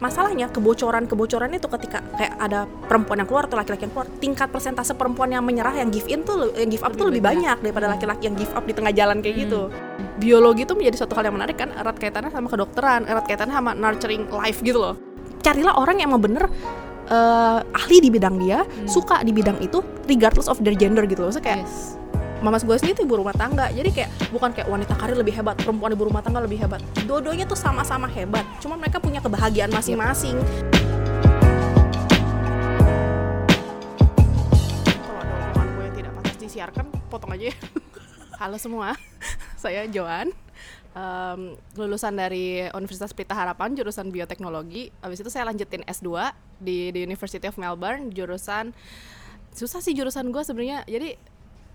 masalahnya kebocoran-kebocoran itu ketika kayak ada perempuan yang keluar atau laki-laki yang keluar, tingkat persentase perempuan yang menyerah yang give in tuh yang give up tuh lebih banyak daripada laki-laki yang give up di tengah jalan kayak gitu. Biologi itu menjadi suatu hal yang menarik kan, erat kaitannya sama kedokteran, erat kaitannya sama nurturing life gitu loh. Carilah orang yang emang bener eh, ahli di bidang dia, suka di bidang itu, regardless of their gender gitu loh. Maksudnya kayak Yes. Mama gue sendiri tuh ibu rumah tangga. Jadi kayak bukan kayak wanita karir lebih hebat perempuan ibu rumah tangga lebih hebat. Dua-duanya tuh sama-sama hebat cuma mereka punya kebahagiaan masing-masing. Kalau ada omongan gue yang tidak pantas disiarkan potong aja ya. Halo semua saya Joan. Em, lulusan dari Universitas Pelita Harapan jurusan bioteknologi. Habis itu saya lanjutin S2 di, di University of Melbourne jurusan susah sih jurusan gue sebenarnya. Jadi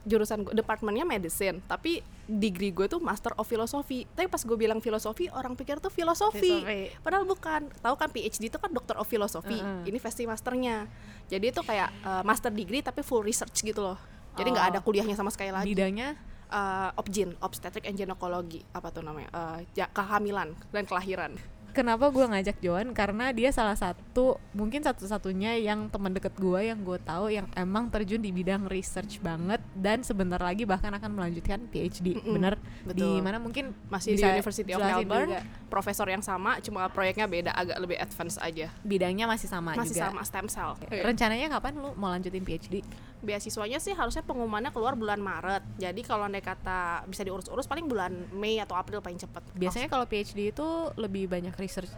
jurusan gue departemennya medicine. Tapi degree gue tuh master of philosophy. Tapi pas gue bilang filosofi orang pikir tuh filosofi. Filosofi. padahal bukan. Tahu kan PhD itu kan doctor of philosophy. Mm-mm. ini versi masternya. Jadi itu kayak uh, master degree tapi full research gitu loh. Jadi nggak Oh. ada kuliahnya sama sekali lagi. Bidangnya? Uh, obgyn obstetric and gynecology. Apa tuh namanya? Uh, ya, kehamilan dan kelahiran kenapa gue ngajak Joan karena dia salah satu mungkin satu-satunya yang teman deket gue yang gue tahu yang emang terjun di bidang research banget dan sebentar lagi bahkan akan melanjutkan PhD Mm-mm, bener? Di betul. mana mungkin masih di University of Melbourne. juga. profesor yang sama cuma proyeknya beda agak lebih advance aja. Bidangnya masih sama masih juga. sama stem cell. Rencananya kapan lu mau lanjutin PhD beasiswanya sih harusnya pengumumannya keluar bulan Maret. Jadi kalau andai kata bisa diurus-urus paling bulan Mei atau April paling cepet biasanya kalau PhD itu lebih banyak research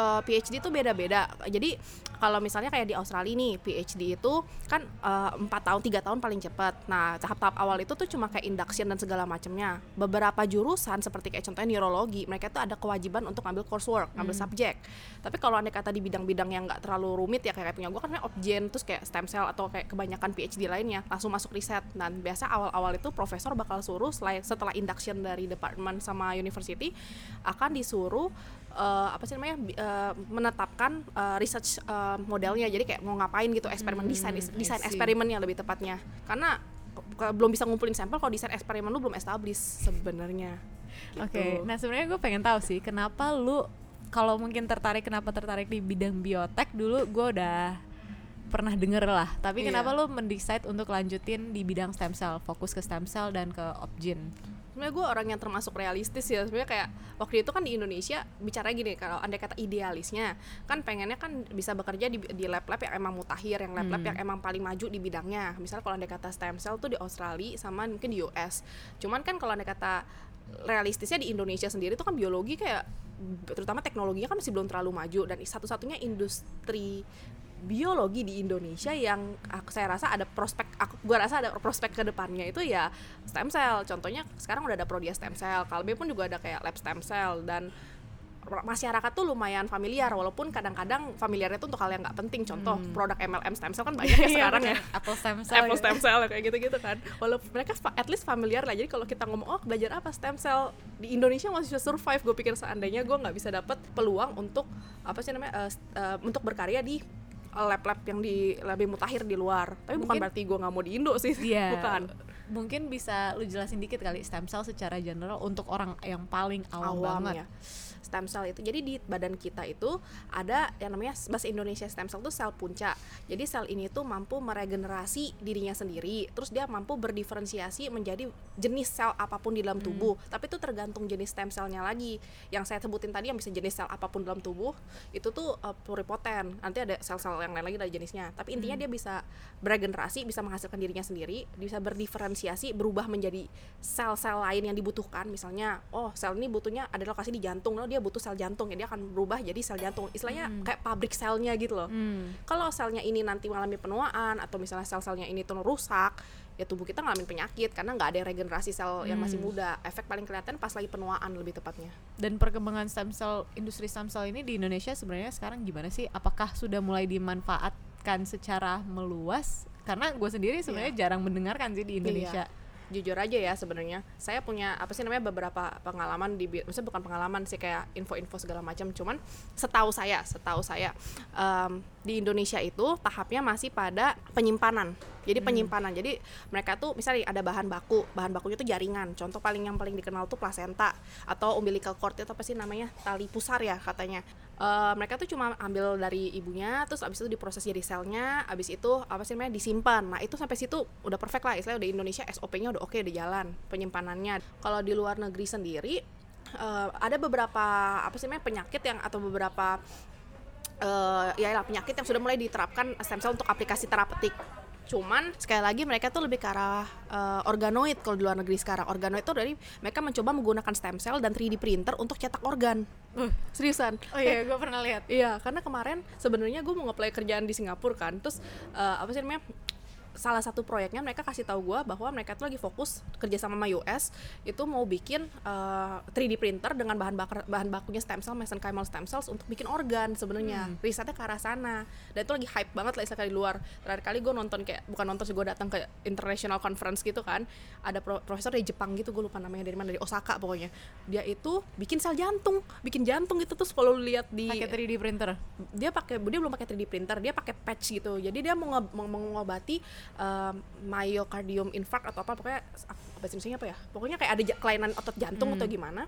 eh, PhD itu beda-beda. Jadi kalau misalnya kayak di Australia nih PhD itu kan eh, empat tahun tiga tahun paling cepat. Nah tahap-tahap awal itu tuh cuma kayak induction dan segala macamnya. Beberapa jurusan seperti kayak contohnya neurologi, mereka tuh ada kewajiban untuk ngambil coursework, ngambil subjek. Tapi kalau andai kata di bidang-bidang yang nggak terlalu rumit ya kayak punya gue kan kayak obgen terus kayak stem cell atau kayak kebanyakan PhD lainnya langsung masuk riset. Dan biasa awal-awal itu profesor bakal suruh setelah induction dari department sama university akan disuruh eh, apa sih namanya eh, menetapkan eh, research eh, modelnya jadi kayak mau ngapain gitu eksperimen Hmm, desain desain eksperimennya lebih tepatnya karena belum bisa ngumpulin sampel kalau desain eksperimen lu belum established sebenarnya Oke, Gitu. nah sebenarnya gue pengen tahu sih kenapa lu kalau mungkin tertarik kenapa tertarik di bidang biotek dulu gue udah pernah denger lah. Tapi Iya. kenapa lu mendecide untuk lanjutin di bidang stem cell, fokus ke stem cell dan ke obgyn? Sebenarnya gue orang yang termasuk realistis ya. Sebenarnya kayak waktu itu kan di Indonesia bicara gini kalau andai kata idealisnya kan pengennya kan bisa bekerja di, di lab-lab yang emang mutakhir yang lab-lab Hmm. yang emang paling maju di bidangnya. Misalnya kalau andai kata stem cell tuh di Australia sama mungkin di US cuman kan kalau andai kata realistisnya di Indonesia sendiri tuh kan biologi kayak terutama teknologinya kan masih belum terlalu maju. Dan satu-satunya industri biologi di Indonesia yang aku saya rasa ada prospek aku gua rasa ada prospek ke depannya itu ya stem cell contohnya sekarang udah ada prodia stem cell Kalbe pun juga ada kayak lab stem cell dan masyarakat tuh lumayan familiar walaupun kadang-kadang familiarnya tuh untuk hal yang nggak penting contoh produk MLM stem cell kan banyak ya sekarang ya Apple stem cell. Apple gitu. stem cell kayak gitu-gitu kan. Walaupun mereka at least familiar lah. Jadi kalau kita ngomong oh belajar apa stem cell di Indonesia masih bisa survive. Gue pikir seandainya gue nggak bisa dapet peluang untuk apa sih namanya st- eh, untuk berkarya di lab-lab yang di lebih mutakhir di luar. Tapi bukan Mungkin- berarti gue nggak mau di Indo sih. Iya. Bukan. Mungkin bisa lu jelasin dikit kali stem cell secara general untuk orang yang paling awam, banget. ya. Stem cell itu jadi di badan kita itu ada yang namanya bahasa Indonesia stem cell itu sel punca. Jadi sel ini tuh mampu meregenerasi dirinya sendiri terus dia mampu berdiferensiasi menjadi jenis sel apa pun di dalam tubuh. Tapi itu tergantung jenis stem cellnya lagi. Yang saya sebutin tadi yang bisa jenis sel apa pun dalam tubuh itu tuh uh, pluripoten nanti ada sel-sel yang lain lagi dari jenisnya. Tapi intinya dia bisa beregenerasi bisa menghasilkan dirinya sendiri bisa berdiferensiasi berubah menjadi sel-sel lain yang dibutuhkan. Misalnya oh sel ini butuhnya ada lokasi di jantung loh dia butuh sel jantung ya dia akan berubah jadi sel jantung. Istilahnya kayak pabrik selnya gitu loh. Hmm. kalau selnya ini nanti mengalami penuaan atau misalnya sel-selnya ini tuh rusak ya tubuh kita ngalamin penyakit karena nggak ada regenerasi sel yang masih muda. Efek paling kelihatan pas lagi penuaan lebih tepatnya. Dan perkembangan stem cell industri stem cell ini di Indonesia sebenarnya sekarang gimana sih? Apakah sudah mulai dimanfaatkan secara meluas? Karena gue sendiri sebenarnya jarang mendengarkan sih di Indonesia. jujur aja ya sebenarnya saya punya apa sih namanya beberapa pengalaman di maksudnya bukan pengalaman sih kayak info-info segala macam. Cuman setahu saya setahu saya em, di Indonesia itu tahapnya masih pada penyimpanan. Jadi penyimpanan. Jadi mereka tuh misalnya ada bahan baku, bahan bakunya tuh jaringan. Contoh paling yang paling dikenal tuh plasenta atau umbilical cord itu apa sih namanya? Tali pusar ya katanya. Eh, mereka tuh cuma ambil dari ibunya, terus abis itu diproses jadi selnya, abis itu apa sih namanya disimpan. Nah itu sampai situ udah perfect lah, istilahnya udah Indonesia SOP-nya udah oke udah jalan penyimpanannya. Kalau di luar negeri sendiri eh, ada beberapa apa sih namanya penyakit yang atau beberapa eh ya lah penyakit yang sudah mulai diterapkan stem cell untuk aplikasi terapeutik. Cuman sekali lagi mereka tuh lebih ke arah eh, organoid kalau di luar negeri sekarang. Organoid itu dari mereka mencoba menggunakan stem cell dan 3D printer untuk cetak organ. Seriusan. Oh iya, gue pernah lihat. Iya, karena kemarin sebenarnya gue mau nge-play kerjaan di Singapura kan. Terus eh, apa sih namanya? Salah satu proyeknya mereka kasih tahu gue bahwa mereka tuh lagi fokus kerja sama sama US itu mau bikin eh, 3D printer dengan bahan bakar bahan bakunya stem cell mesenchymal stem cells untuk bikin organ sebenarnya. Risetnya ke arah sana. Dan itu lagi hype banget lah di luar. Terakhir kali gue nonton kayak bukan nonton sih gue datang ke international conference gitu kan ada pro- profesor dari Jepang gitu gue lupa namanya dari mana dari Osaka pokoknya. Dia itu bikin sel jantung bikin jantung gitu terus kalau lihat di Pakai 3D printer. dia pakai dia belum pakai 3D printer dia pakai patch gitu. Jadi dia mau mengobati um, myocardium infarct atau apa pokoknya apa bahasa Indonesia apa ya? Pokoknya kayak ada kelainan otot jantung atau gimana.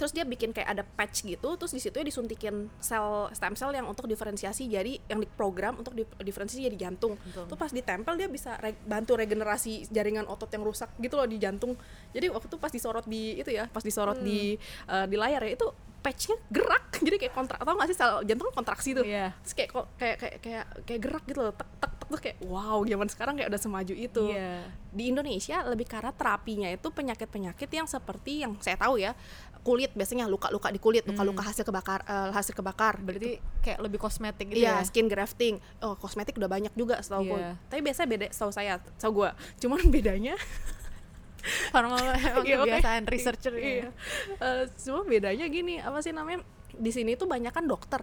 Terus dia bikin kayak ada patch gitu terus di situ ya disuntikin sel stem cell yang untuk diferensiasi jadi yang diprogram untuk di- diferensiasi jadi jantung. Betul. tuh pas ditempel dia bisa re- bantu regenerasi jaringan otot yang rusak gitu loh di jantung. Jadi waktu itu pas disorot di itu ya pas disorot di eh, di layar ya itu patchnya gerak jadi kayak kontrak tau gak sih sel jantung kontraksi tuh Iya. terus kayak kok kayak kayak kayak kayak gerak gitu loh tek tek tek terus kayak wow zaman sekarang kayak udah semaju itu Iya. di Indonesia lebih karena terapinya itu penyakit-penyakit yang seperti yang saya tahu ya kulit biasanya luka-luka di kulit luka-luka hasil kebakar eh, hasil kebakar Berarti kayak lebih kosmetik gitu Iya, ya. skin grafting. Oh, kosmetik udah banyak juga setahu gue. Iya. Tapi biasanya beda setahu saya, setahu gue. Cuman bedanya Karena emang Iya, oke. kebiasaan researcher ya. iya. Eh, cuma bedanya gini, apa sih namanya? Di sini tuh banyak kan dokter.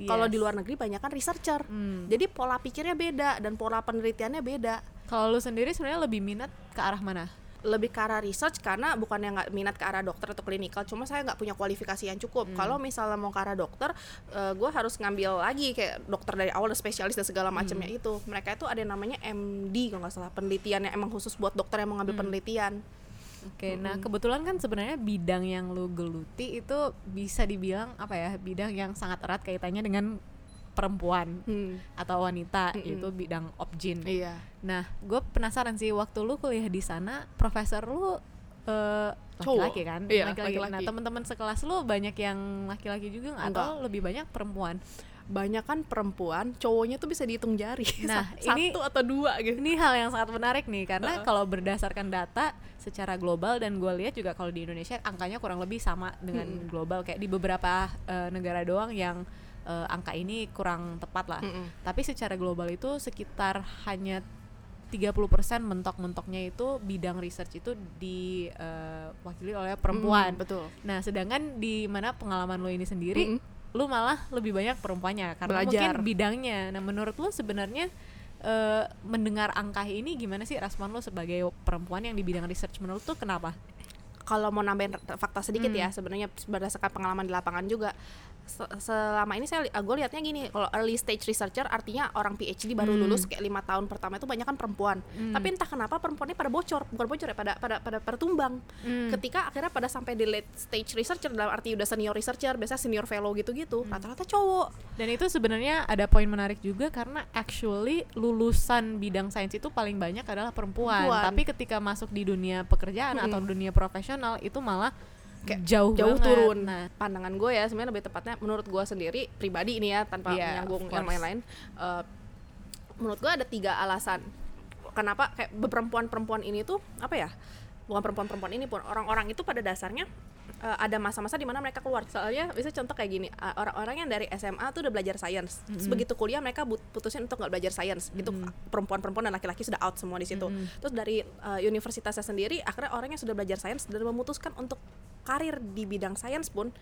Kalau Yes. di luar negeri banyak kan researcher. Hmm. Jadi pola pikirnya beda dan pola penelitiannya beda. Kalau lu sendiri sebenarnya lebih minat ke arah mana? Lebih ke arah research karena bukannya nggak minat ke arah dokter atau klinikal cuma saya nggak punya kualifikasi yang cukup. Kalau misalnya mau ke arah dokter gue harus ngambil lagi kayak dokter dari awal spesialis dan segala macamnya itu. Mereka itu ada yang namanya MD kalau nggak salah penelitiannya emang khusus buat dokter yang mengambil penelitian. Oke, nah kebetulan kan sebenarnya bidang yang lu geluti itu bisa dibilang apa ya bidang yang sangat erat kaitannya dengan perempuan hmm. atau wanita Mm-mm. itu bidang obgyn. iya Nah, gue penasaran sih waktu lu kuliah di sana, profesor lu eh, laki-laki kan? Iya, laki-laki. Nah, teman-teman sekelas lu banyak yang laki-laki juga atau lebih banyak perempuan? banyak kan perempuan cowoknya tuh bisa dihitung jari Nah, Sa- ini- satu atau dua gitu Ini hal yang sangat menarik nih karena Heeh. kalau berdasarkan data secara global dan gue lihat juga kalau di Indonesia angkanya kurang lebih sama dengan Mm-mm. global kayak di beberapa eh, negara doang yang eh, angka ini kurang tepat lah. Mm-mm. Tapi secara global itu sekitar hanya 30% mentok-mentoknya itu bidang research itu diwakili oleh perempuan. Mm, betul Nah, sedangkan di mana pengalaman lo ini sendiri, Mm-mm. lu malah lebih banyak perempuannya karena Belajar. mungkin bidangnya. Nah, menurut lu sebenarnya eh, mendengar angka ini gimana sih respon lu sebagai perempuan yang di bidang research menurut tuh kenapa? kalau mau nambahin fakta sedikit Hmm. ya sebenarnya berdasarkan pengalaman di lapangan juga selama ini saya gue lihatnya gini kalau early stage researcher artinya orang PhD baru Hmm. lulus kayak lima tahun pertama itu banyak kan perempuan Hmm. tapi entah kenapa perempuannya pada bocor bukan bocor ya pada pada pada pertumbang Hmm. ketika akhirnya pada sampai di late stage researcher dalam arti udah senior researcher biasa senior fellow gitu-gitu rata-rata cowok Dan itu sebenarnya ada poin menarik juga karena actually lulusan bidang sains itu paling banyak adalah perempuan. Perempuan. Tapi ketika masuk di dunia pekerjaan Mm-mm. atau dunia profesional itu malah Kayak jauh jauh banget. turun. Nah, pandangan gue ya sebenarnya lebih tepatnya menurut gue sendiri pribadi ini ya tanpa menyinggung of yang lain-lain eh, menurut gue ada tiga alasan kenapa kayak perempuan-perempuan ini tuh apa ya bukan perempuan-perempuan ini pun orang-orang itu pada dasarnya eh, ada masa-masa di mana mereka keluar soalnya bisa contoh kayak gini eh, orang-orang yang dari SMA tuh udah belajar sains terus Mm-mm. begitu kuliah mereka putusin untuk nggak belajar sains itu Mm-mm. perempuan-perempuan dan laki-laki sudah out semua di situ Mm-mm. terus dari eh, universitasnya sendiri akhirnya orang yang sudah belajar sains dan memutuskan untuk karir di bidang sains pun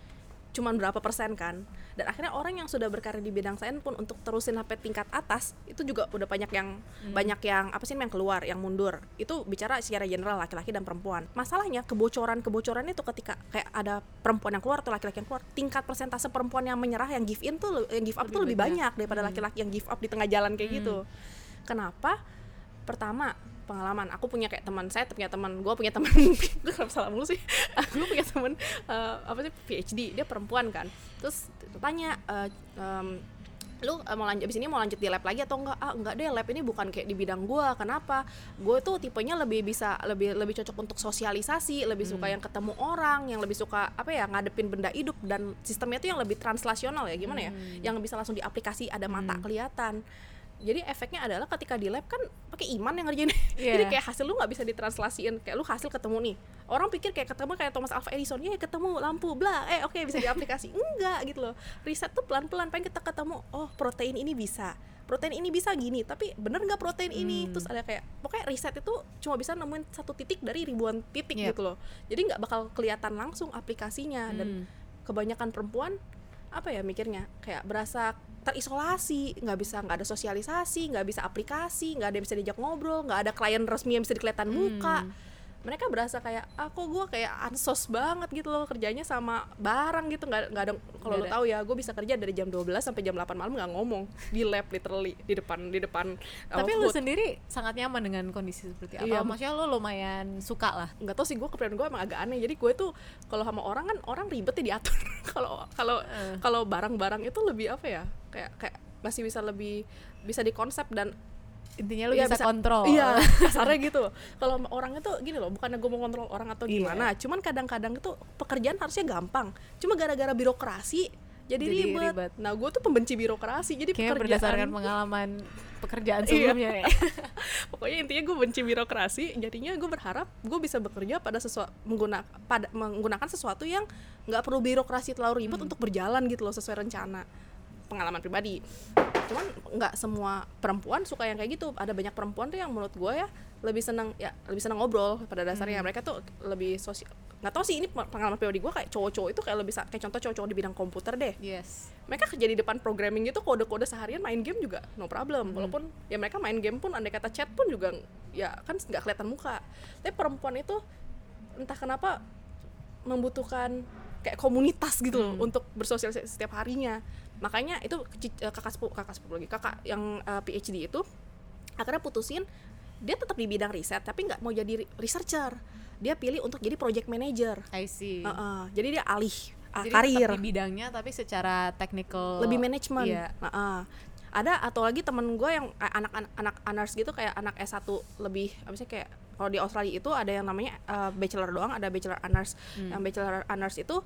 cuman berapa persen kan. Dan akhirnya orang yang sudah berkarir di bidang sains pun untuk terusin sampai tingkat atas itu juga udah banyak yang banyak yang apa sih yang keluar yang mundur. Itu bicara secara general laki-laki dan perempuan. Masalahnya kebocoran kebocoran itu ketika kayak ada perempuan yang keluar atau laki-laki yang keluar tingkat persentase perempuan yang menyerah yang give in tuh yang give up tuh lebih banyak. daripada laki-laki yang give up di tengah jalan kayak gitu. Kenapa pertama pengalaman. Aku punya kayak teman saya punya teman gue punya teman. Gue kenapa salah mulu sih? Gue punya teman eh, apa sih PhD dia perempuan kan. Terus tanya eh, em, lu eh, mau lanjut abis ini mau lanjut di lab lagi atau enggak? Ah enggak deh lab ini bukan kayak di bidang gue kenapa? Gue tuh tipenya lebih bisa lebih lebih cocok untuk sosialisasi lebih suka yang ketemu orang yang lebih suka apa ya ngadepin benda hidup dan sistemnya tuh yang lebih translasional ya gimana ya? Yang bisa langsung diaplikasi ada mata kelihatan jadi efeknya adalah ketika di lab kan pakai iman yang ngerjain Iya. jadi kayak hasil lu nggak bisa ditranslasiin. Kayak lu hasil ketemu nih. Orang pikir kayak ketemu kayak Thomas Alva Edison ya ketemu lampu bla. Eh oke bisa diaplikasi. Enggak gitu loh. Riset tuh pelan pelan pengen kita ketemu oh protein ini bisa. Protein ini bisa gini tapi bener nggak protein ini? Terus ada kayak pokoknya riset itu cuma bisa nemuin satu titik dari ribuan titik Yep. gitu loh. Jadi nggak bakal kelihatan langsung aplikasinya. Dan kebanyakan perempuan apa ya mikirnya? Kayak berasa terisolasi nggak bisa nggak ada sosialisasi nggak bisa aplikasi nggak ada yang bisa diajak ngobrol nggak ada klien resmi yang bisa dikeliatan muka mereka berasa kayak aku gue kayak ansos banget gitu loh kerjanya sama barang gitu nggak nggak ada kalau lo tahu ya gue bisa kerja dari jam 12 sampai jam 8 malam nggak ngomong di lab literally di depan di depan uh, Tapi hood. sendiri sangat nyaman dengan kondisi seperti apa? Iya. Maksudnya lu lumayan suka lah. nggak tahu sih gue kepribadian gue emang agak aneh jadi gue tuh kalau sama orang kan orang ribetnya diatur kalau kalau Eh. kalau barang-barang itu lebih apa ya kayak kayak masih bisa lebih bisa dikonsep dan Intinya lu Iya, bisa, kontrol. Iya, kasarnya gitu. Kalau orang itu gini loh, bukannya gue mau kontrol orang atau Iya. gimana. Cuman kadang-kadang itu pekerjaan harusnya gampang. Cuma gara-gara birokrasi jadi, Jadi ribet. ribet. Nah, gue tuh pembenci birokrasi. Jadi Kayaknya pekerjaan berdasarkan pengalaman pekerjaan Iya. sebelumnya ya. pokoknya intinya gue benci birokrasi. Jadinya gue berharap gue bisa bekerja pada sesuatu menggunakan pada menggunakan sesuatu yang nggak perlu birokrasi terlalu ribet Hmm. untuk berjalan gitu loh sesuai rencana. Pengalaman pribadi. Cuman nggak semua perempuan suka yang kayak gitu. Ada banyak perempuan tuh yang menurut gue ya lebih senang ya lebih senang ngobrol pada Hmm. dasarnya. Mereka tuh lebih sosial nggak tahu sih ini pengalaman pribadi gue kayak cowok-cowok itu kayak lebih kayak contoh cowok-cowok di bidang komputer deh Yes. mereka kerja di depan programming gitu kode-kode seharian main game juga no problem walaupun ya mereka main game pun andai kata chat pun juga ya kan nggak kelihatan muka tapi perempuan itu entah kenapa membutuhkan kayak komunitas gitu loh untuk bersosialisasi setiap harinya makanya itu eh, kakak sepupu kakak sepupu lagi kakak yang eh, PhD itu akhirnya putusin dia tetap di bidang riset tapi nggak mau jadi re- researcher dia pilih untuk jadi project manager I see. Heeh, jadi dia alih ah, Jadi karir tetap di bidangnya tapi secara technical lebih manajemen. Iya. Nah, ah. ada atau lagi temen gue yang eh, anak anak anak honors gitu kayak anak S1 lebih apa sih kayak kalau di Australia itu ada yang namanya eh, bachelor doang, ada bachelor honors. Hmm. Yang bachelor honors itu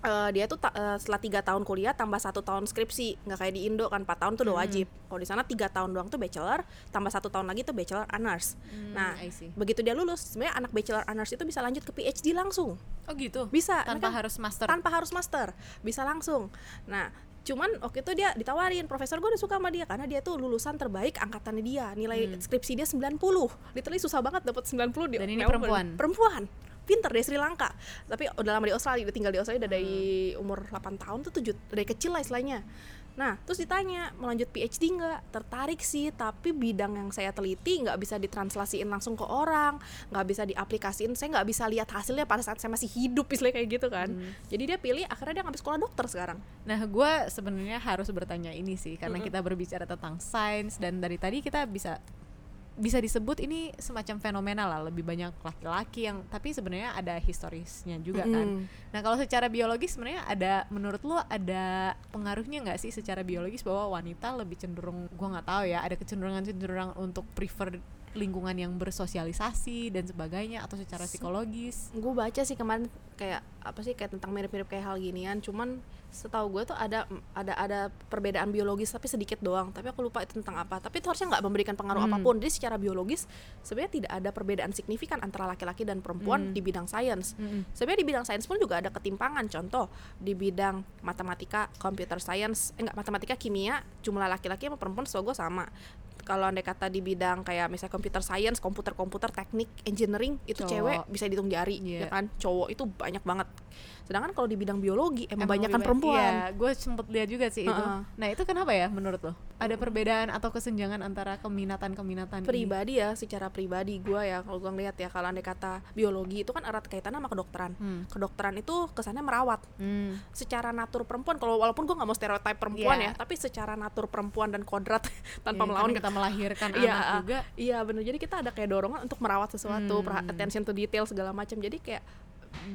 eh, dia tuh ta- eh, setelah tiga tahun kuliah tambah satu tahun skripsi nggak kayak di Indo kan 4 tahun tuh udah Hmm. wajib kalau di sana tiga tahun doang tuh bachelor tambah satu tahun lagi tuh bachelor honors Hmm, nah begitu dia lulus sebenarnya anak bachelor honors itu bisa lanjut ke PhD langsung Oh gitu. bisa Tanpa mereka- harus master. tanpa harus master bisa langsung nah cuman waktu itu dia ditawarin profesor gue udah suka sama dia karena dia tuh lulusan terbaik angkatannya dia nilai skripsi dia 90 literally susah banget dapat 90 di Hmm. Dan ini perempuan? perempuan pinter dari Sri Lanka. Tapi udah lama di Australia udah tinggal di Australia udah dari Hmm. umur 8 tahun tuh tujuh dari kecil lah istilahnya. Nah terus ditanya mau lanjut PhD nggak? Tertarik sih tapi bidang yang saya teliti nggak bisa ditranslasiin langsung ke orang nggak bisa diaplikasiin. Saya nggak bisa lihat hasilnya pada saat saya masih hidup istilahnya kayak gitu kan. Hmm. jadi dia pilih akhirnya dia ngambil sekolah dokter sekarang. Nah, gue sebenarnya harus bertanya ini sih karena kita berbicara tentang sains dan dari tadi kita bisa bisa disebut ini semacam fenomena lah lebih banyak laki-laki yang tapi sebenarnya ada historisnya juga kan. Nah, kalau secara biologis sebenarnya ada menurut lu ada pengaruhnya nggak sih secara biologis bahwa wanita lebih cenderung gua nggak tahu ya, ada kecenderungan-kecenderungan untuk prefer lingkungan yang bersosialisasi dan sebagainya atau secara psikologis. gue baca sih kemarin kayak apa sih kayak tentang mirip-mirip kayak hal ginian cuman setahu gue tuh ada ada ada perbedaan biologis tapi sedikit doang tapi aku lupa itu tentang apa tapi itu harusnya nggak memberikan pengaruh Hmm. apa pun jadi secara biologis sebenarnya tidak ada perbedaan signifikan antara laki-laki dan perempuan Hmm. di bidang sains Mm-mm. sebenarnya di bidang sains pun juga ada ketimpangan contoh di bidang matematika computer science eh enggak matematika kimia jumlah laki-laki sama perempuan setahu gue sama kalau andai kata di bidang kayak misalnya computer science komputer komputer teknik engineering itu Cowok. cewek bisa dihitung jari Iya. ya kan cowok itu banyak banget sedangkan kalau di bidang biologi emang, Emang banyak lebih kan ba- perempuan Iya, gue sempet lihat juga sih itu. Nah itu kenapa ya menurut lo? Ada perbedaan atau kesenjangan antara keminatan-keminatan ini? pribadi ya secara pribadi gue ya kalau gue ngeliat ya kalau andai kata biologi itu kan erat kaitannya sama kedokteran Hmm. kedokteran itu kesannya merawat Hmm. secara natur perempuan kalau walaupun gue nggak mau stereotip perempuan Iya. ya tapi secara natur perempuan dan kodrat tanpa Iya, melawan karena kita melahirkan Iya, anak ah, juga. Iya bener jadi kita ada kayak dorongan untuk merawat sesuatu, Hmm. attention to detail segala macam. Jadi kayak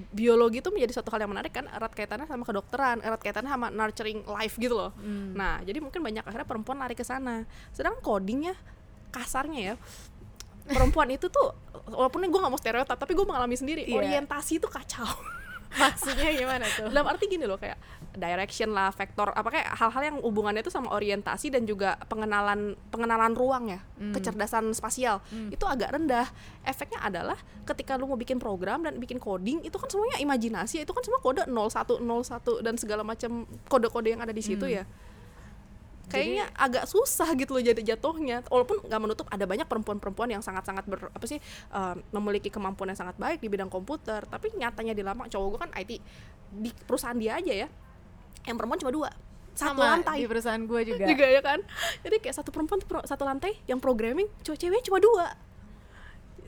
biologi itu menjadi suatu hal yang menarik kan erat kaitannya sama kedokteran, erat kaitannya sama nurturing life gitu loh. Hmm. Nah jadi mungkin banyak akhirnya perempuan lari ke sana. Sedangkan codingnya kasarnya ya perempuan itu tuh walaupun gue nggak mau stereotip tapi gue mengalami sendiri Iya. orientasi itu kacau Maksudnya gimana tuh? dalam arti gini loh kayak direction lah vektor apa kayak hal-hal yang hubungannya itu sama orientasi dan juga pengenalan pengenalan ruang ya Hmm. kecerdasan spasial Hmm. itu agak rendah efeknya adalah ketika lu mau bikin program dan bikin coding itu kan semuanya imajinasi itu kan semua kode 0101 dan segala macam kode-kode yang ada di situ Hmm. ya kayaknya agak susah gitu loh jadi jatuhnya walaupun nggak menutup ada banyak perempuan-perempuan yang sangat-sangat ber apa sih eh, memiliki kemampuan yang sangat baik di bidang komputer tapi nyatanya di lama cowok gue kan IT di perusahaan dia aja ya yang perempuan cuma dua. Satu Sama lantai. di perusahaan gue juga. juga ya kan? Jadi kayak satu perempuan satu lantai yang programming cowok cewek cuma dua.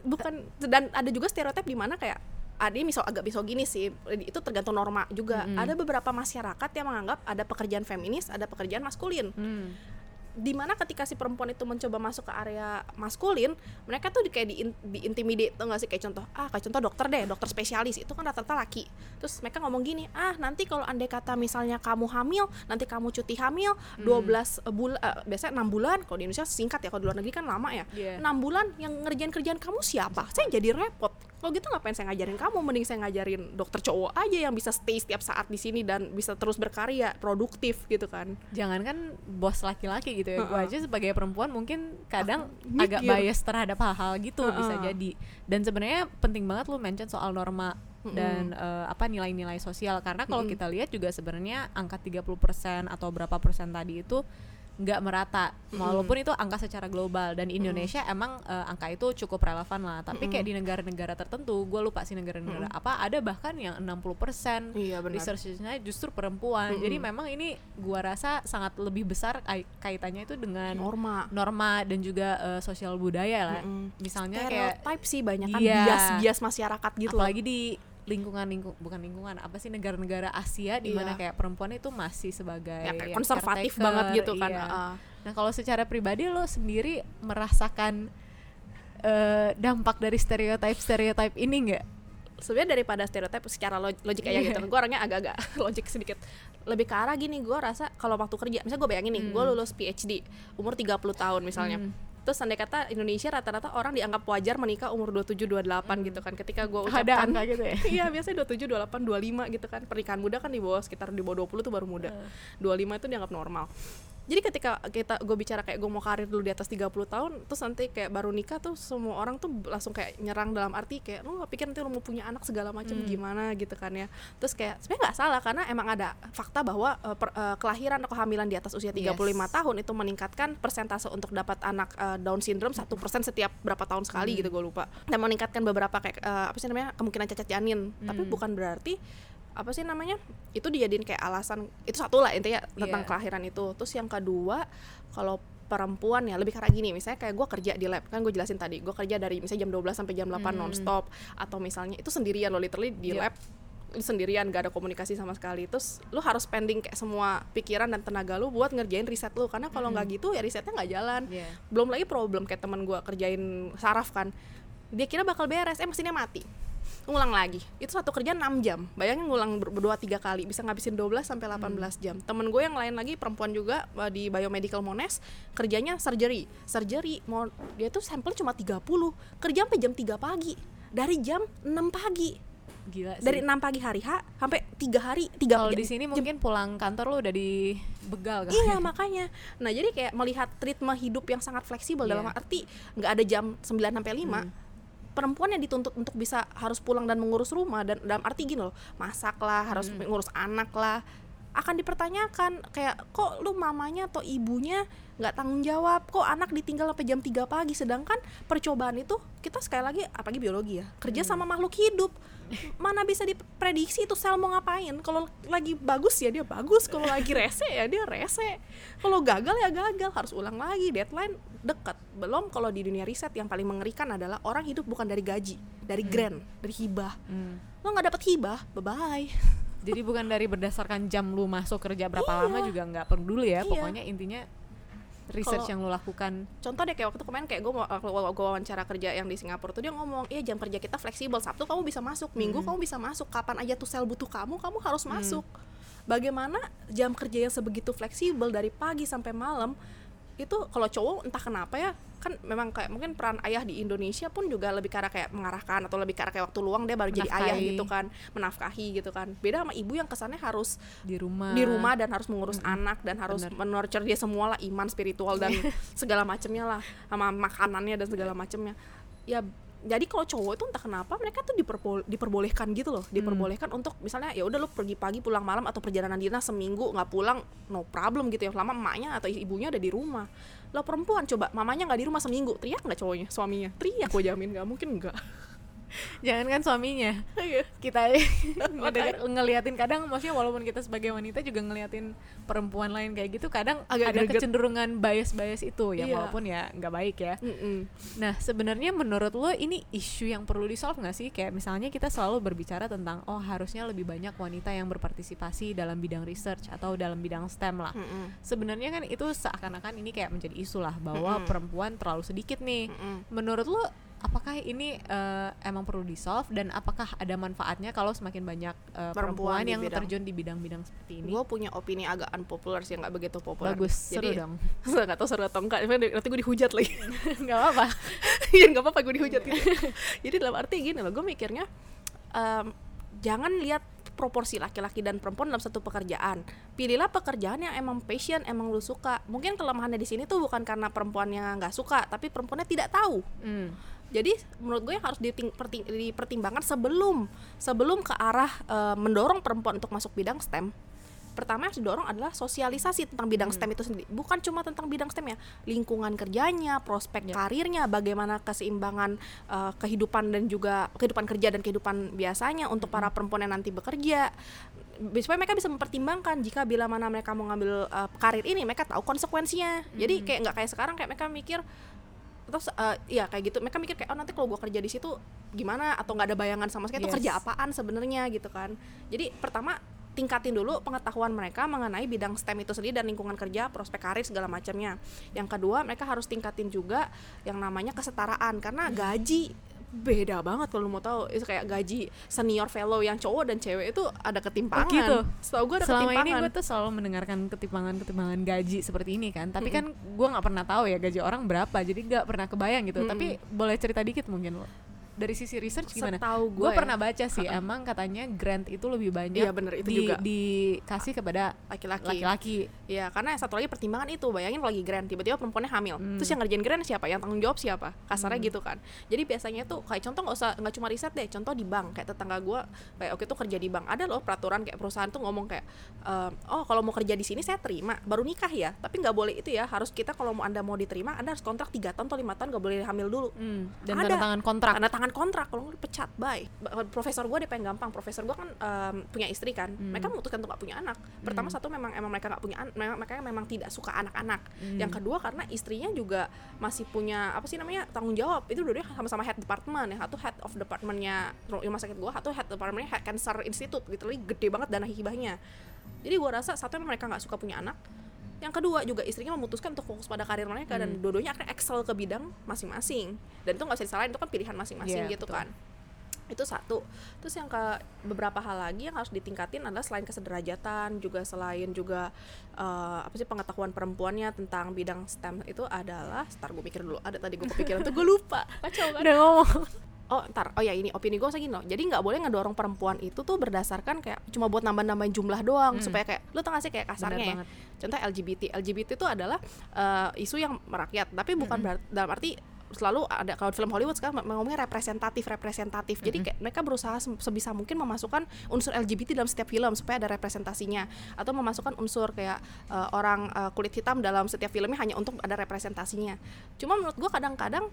Bukan dan ada juga stereotip di mana kayak ada misal agak misoginis sih. Itu tergantung norma juga. Mm-mm. ada beberapa masyarakat yang menganggap ada pekerjaan feminis ada pekerjaan maskulin. Hmm. Di mana ketika si perempuan itu mencoba masuk ke area maskulin mereka tuh di, kayak di, tuh gak sih? Kayak contoh ah kayak contoh dokter deh dokter spesialis. Itu kan rata-rata laki. Terus mereka ngomong gini ah nanti kalau andai kata misalnya kamu hamil nanti kamu cuti hamil 12 bulan biasanya enam bulan kalau di Indonesia singkat ya kalau di luar negeri kan lama ya. Iya. enam bulan yang ngerjain kerjaan kamu siapa? Saya jadi repot kalau gitu ngapain saya ngajarin kamu mending saya ngajarin dokter cowok aja yang bisa stay setiap saat di sini dan bisa terus berkarya produktif gitu kan Jangan kan bos laki-laki gitu ya. Gue Heeh. aja sebagai perempuan mungkin kadang Mikir. agak bias terhadap hal-hal gitu bisa Heeh. jadi. Dan sebenarnya penting banget lu mention soal norma dan eh, apa nilai-nilai sosial karena kalau Mm-mm. kita lihat juga sebenarnya angka 30% atau berapa persen tadi itu nggak merata. Walaupun itu angka secara global. Dan Indonesia emang eh, angka itu cukup relevan lah. Tapi kayak di negara-negara tertentu gue lupa sih negara-negara apa ada bahkan yang 60% iya benar. researchnya justru perempuan. Mm-mm. jadi memang ini gua rasa sangat lebih besar kai- kaitannya itu dengan norma. norma dan juga eh, sosial budaya lah. Mm-mm. misalnya kayak stereotype sih banyak kan Iya. bias-bias masyarakat gitu. Loh. apalagi di lingkungan lingkung bukan lingkungan apa sih negara-negara Asia di mana Iya. kayak perempuan itu masih sebagai ya, kayak konservatif banget gitu kan iya. Heeh. nah kalau secara pribadi lo sendiri merasakan eh, dampak dari stereotype stereotype ini nggak sebenarnya daripada stereotip secara log- logik aja Iya. gitu gue orangnya agak-agak logik sedikit lebih ke arah gini gue rasa kalau waktu kerja misalnya gue bayangin nih gue Hmm. lulus PhD umur 30 tahun misalnya Hmm. Terus andai kata Indonesia rata-rata orang dianggap wajar menikah umur 27 28 gitu kan. Ketika gue Hmm. ada ucapkan angka gitu ya? Iya biasanya 27 28 25 gitu kan. Pernikahan muda kan di bawah sekitar di bawah 20 tuh baru muda. 25 itu dianggap normal jadi ketika kita gue bicara kayak gue mau karir dulu di atas 30 tahun terus nanti kayak baru nikah tuh semua orang tuh langsung kayak nyerang dalam arti kayak lu gak pikir nanti lu mau punya anak segala macam Hmm. gimana gitu kan ya terus kayak sebenarnya nggak salah karena emang ada fakta bahwa eh, per- eh, kelahiran atau kehamilan di atas usia 35 Yes. tahun itu meningkatkan persentase untuk dapat anak eh, Down syndrome satu persen setiap berapa tahun sekali Hmm. gitu gue lupa dan meningkatkan beberapa kayak eh, apa sih namanya kemungkinan cacat janin tapi Hmm. bukan berarti apa sih namanya itu dijadiin kayak alasan itu satu lah intinya tentang Iya. kelahiran itu terus yang kedua kalau perempuan ya lebih karena gini misalnya kayak gue kerja di lab kan gue jelasin tadi gue kerja dari misalnya jam 12 sampai jam 8 Hmm. nonstop atau misalnya itu sendirian lo literally di Iya. lab lu sendirian gak ada komunikasi sama sekali terus lu harus spending kayak semua pikiran dan tenaga lu buat ngerjain riset lu karena kalau nggak gitu ya risetnya nggak jalan Iya. belum lagi problem kayak teman gue kerjain saraf kan dia kira bakal beres eh mesinnya mati ngulang lagi. Itu satu kerjaan 6 jam. Bayangin ngulang ber- berdua tiga kali. Bisa ngabisin 12 sampai 18 jam. Temen gue yang lain lagi perempuan juga eh, di biomedical mones kerjanya surgery. Surgery mau dia tuh sampel cuma 30 kerja sampai jam 3 pagi. Dari jam 6 pagi. Gila sih. dari 6 pagi hari H sampai tiga hari tiga kalau di sini mungkin pulang kantor lu udah di begal kan Iya makanya. Nah jadi kayak melihat ritme hidup yang sangat fleksibel Iya. dalam arti nggak ada jam 9 sampai 5 Hmm. Perempuan yang dituntut untuk bisa harus pulang dan mengurus rumah dan dalam arti gini loh, masak lah, harus Hmm. ngurus anak lah. Akan dipertanyakan kayak kok lu mamanya atau ibunya nggak tanggung jawab? Kok anak ditinggal sampai jam 3 pagi? Sedangkan percobaan itu kita sekali lagi apalagi biologi ya kerja Hmm. sama makhluk hidup. Mana bisa diprediksi itu sel mau ngapain? Kalau lagi bagus ya dia bagus kalau lagi rese ya dia rese. Kalau gagal ya gagal harus ulang lagi deadline dekat belum kalau di dunia riset yang paling mengerikan adalah orang hidup bukan dari gaji dari grant dari hibah. Hmm. lo nggak dapat hibah bye bye Jadi bukan dari berdasarkan jam lu masuk kerja berapa Iya. lama juga nggak peduli ya. Iya. Pokoknya intinya research Kalau- yang lu lakukan. contoh deh kayak waktu kemarin kayak gue gue wawancara kerja yang di Singapura tuh dia ngomong iya jam kerja kita fleksibel Sabtu kamu bisa masuk Minggu kamu bisa masuk kapan aja tuh sel butuh kamu kamu harus masuk bagaimana jam kerja yang sebegitu fleksibel dari pagi sampai malam itu kalau cowok entah kenapa ya kan memang kayak mungkin peran ayah di Indonesia pun juga lebih ke arah kayak mengarahkan atau lebih ke arah kayak waktu luang dia baru jadi ayah Menafkahi. gitu kan menafkahi gitu kan. Beda sama ibu yang kesannya harus di rumah. di rumah dan harus mengurus anak dan harus menurture dia semua lah iman spiritual dan segala macamnya lah sama makanannya dan segala macamnya ya jadi kalau cowok itu entah kenapa mereka tuh diperbo- diperbolehkan gitu loh. Diperbolehkan untuk misalnya ya udah lu pergi pagi pulang malam atau perjalanan dinas seminggu nggak pulang no problem gitu ya. Selama emaknya atau ibunya ada di rumah. Lo perempuan coba mamanya nggak di rumah seminggu. Teriak nggak cowoknya? Suaminya? Teriak gue jamin. Nggak mungkin nggak Jangan kan suaminya. Iya. Kita ngeliatin kadang maksudnya walaupun kita sebagai wanita juga ngeliatin perempuan lain kayak gitu kadang Agak ada greget. kecenderungan bias-bias itu ya Iya. walaupun ya nggak baik ya. Mm-mm. Nah, sebenarnya menurut lo ini isu yang perlu di-solve nggak sih? Kayak misalnya kita selalu berbicara tentang oh harusnya lebih banyak wanita yang berpartisipasi dalam bidang research atau dalam bidang STEM lah. Mm-mm. Sebenarnya kan itu seakan-akan ini kayak menjadi isu lah bahwa Mm-mm. perempuan terlalu sedikit nih. Mm-mm. Menurut lo apakah ini eh, emang perlu di-solve dan apakah ada manfaatnya kalau semakin banyak eh, Perempuan perempuan, di yang bidang. terjun di bidang-bidang seperti ini? gue punya opini agak unpopular sih nggak begitu populer Bagus, seru jadi dong. nggak tahu seru atau enggak nanti gue dihujat lagi Nggak apa-apa. ya nggak apa-apa gue dihujat gitu jadi dalam arti gini loh gue mikirnya em, jangan lihat proporsi laki-laki dan perempuan dalam satu pekerjaan pilihlah pekerjaan yang emang passion emang lu suka mungkin kelemahannya di sini tuh bukan karena perempuannya nggak suka tapi perempuannya tidak tahu Hmm. Jadi menurut gue yang harus dipertimbangkan sebelum sebelum ke arah eh, mendorong perempuan untuk masuk bidang STEM pertama yang harus didorong adalah sosialisasi tentang bidang STEM itu sendiri. Bukan cuma tentang bidang STEM ya lingkungan kerjanya prospek Ya. karirnya bagaimana keseimbangan eh, kehidupan dan juga kehidupan kerja dan kehidupan biasanya untuk para perempuan yang nanti bekerja. Supaya mereka bisa mempertimbangkan jika bila mana mereka mau ngambil eh, karir ini mereka tahu konsekuensinya. Jadi kayak nggak kayak sekarang kayak mereka mikir terus eh, ya kayak gitu. Mereka mikir kayak oh nanti kalau gua kerja di situ gimana? Atau nggak ada bayangan sama sekali? Itu Yes. kerja apaan sebenarnya gitu kan. Jadi pertama tingkatin dulu pengetahuan mereka mengenai bidang STEM itu sendiri dan lingkungan kerja, prospek karir segala macamnya. Yang kedua, mereka harus tingkatin juga yang namanya kesetaraan. Karena gaji beda banget kalau mau tahu itu kayak gaji senior fellow yang cowok dan cewek itu ada ketimpangan. gitu? Setahu gue ada Selama ini ketimpangan. gue tuh selalu mendengarkan ketimpangan-ketimpangan gaji seperti ini kan, tapi kan gue nggak pernah tahu ya gaji orang berapa, jadi nggak pernah kebayang gitu. Mm-mm. Tapi boleh cerita dikit mungkin lo dari sisi research gimana? Setahu Gue gue pernah baca sih, emang katanya grant itu lebih banyak Iya, bener, itu di- juga. dikasih kepada laki-laki. laki-laki. Iya, karena satu lagi pertimbangan itu, bayangin lagi grant, tiba-tiba perempuannya hamil. Terus yang ngerjain grant siapa? Yang tanggung jawab siapa? Kasarnya gitu kan. Jadi biasanya tuh kayak contoh nggak usah nggak cuma riset deh, contoh di bank kayak tetangga gua kayak oke tuh kerja di bank. Ada loh peraturan kayak perusahaan tuh ngomong kayak ehm, oh kalau mau kerja di sini saya terima, baru nikah ya. Tapi nggak boleh itu ya, harus kita kalau mau Anda mau diterima, Anda harus kontrak 3 tahun atau lima tahun nggak boleh hamil dulu. Hmm, dan Ada. tanda tangan kontrak. Tanda tangan kontrak kalau pecat, bye. Ba- Profesor gue deh pengen gampang. Profesor gue kan em, punya istri kan. Hmm. Mereka memutuskan untuk nggak punya anak. Pertama satu memang emang mereka nggak punya an- memang mereka memang tidak suka anak-anak. Hmm. Yang kedua karena istrinya juga masih punya apa sih namanya tanggung jawab. Itu dua sama-sama head department ya. Satu head of departmentnya rumah sakit gue, satu head departmentnya head cancer institute gitu. Gede banget dana hibahnya. Jadi gue rasa satu memang mereka nggak suka punya anak. Yang kedua juga istrinya memutuskan untuk fokus pada karir mereka dan Hmm. dua-duanya akhirnya excel ke bidang masing-masing. Dan itu nggak bisa disalahin itu kan pilihan masing-masing Iya, gitu betul. kan itu satu terus yang ke beberapa hal lagi yang harus ditingkatin adalah selain kesederajatan juga selain juga eh, apa sih pengetahuan perempuannya tentang bidang STEM itu adalah ntar gue mikir dulu ada tadi gue kepikiran tuh gue lupa kacau kan Udah ngomong. Oh ntar. Oh ya ini opini gue segini loh. Jadi nggak boleh ngedorong perempuan itu tuh berdasarkan kayak cuma buat nambah-nambahin jumlah doang Hmm. supaya kayak lu tau gak sih kayak kasarnya ya? banget. contoh LGBT LGBT itu adalah eh, isu yang merakyat. Tapi bukan berar- dalam arti selalu ada kalau film Hollywood sekarang ngomongnya representatif representatif. Jadi kayak mereka berusaha se- sebisa mungkin memasukkan unsur LGBT dalam setiap film supaya ada representasinya. Atau memasukkan unsur kayak eh, orang eh, kulit hitam dalam setiap filmnya hanya untuk ada representasinya. Cuma menurut gua kadang-kadang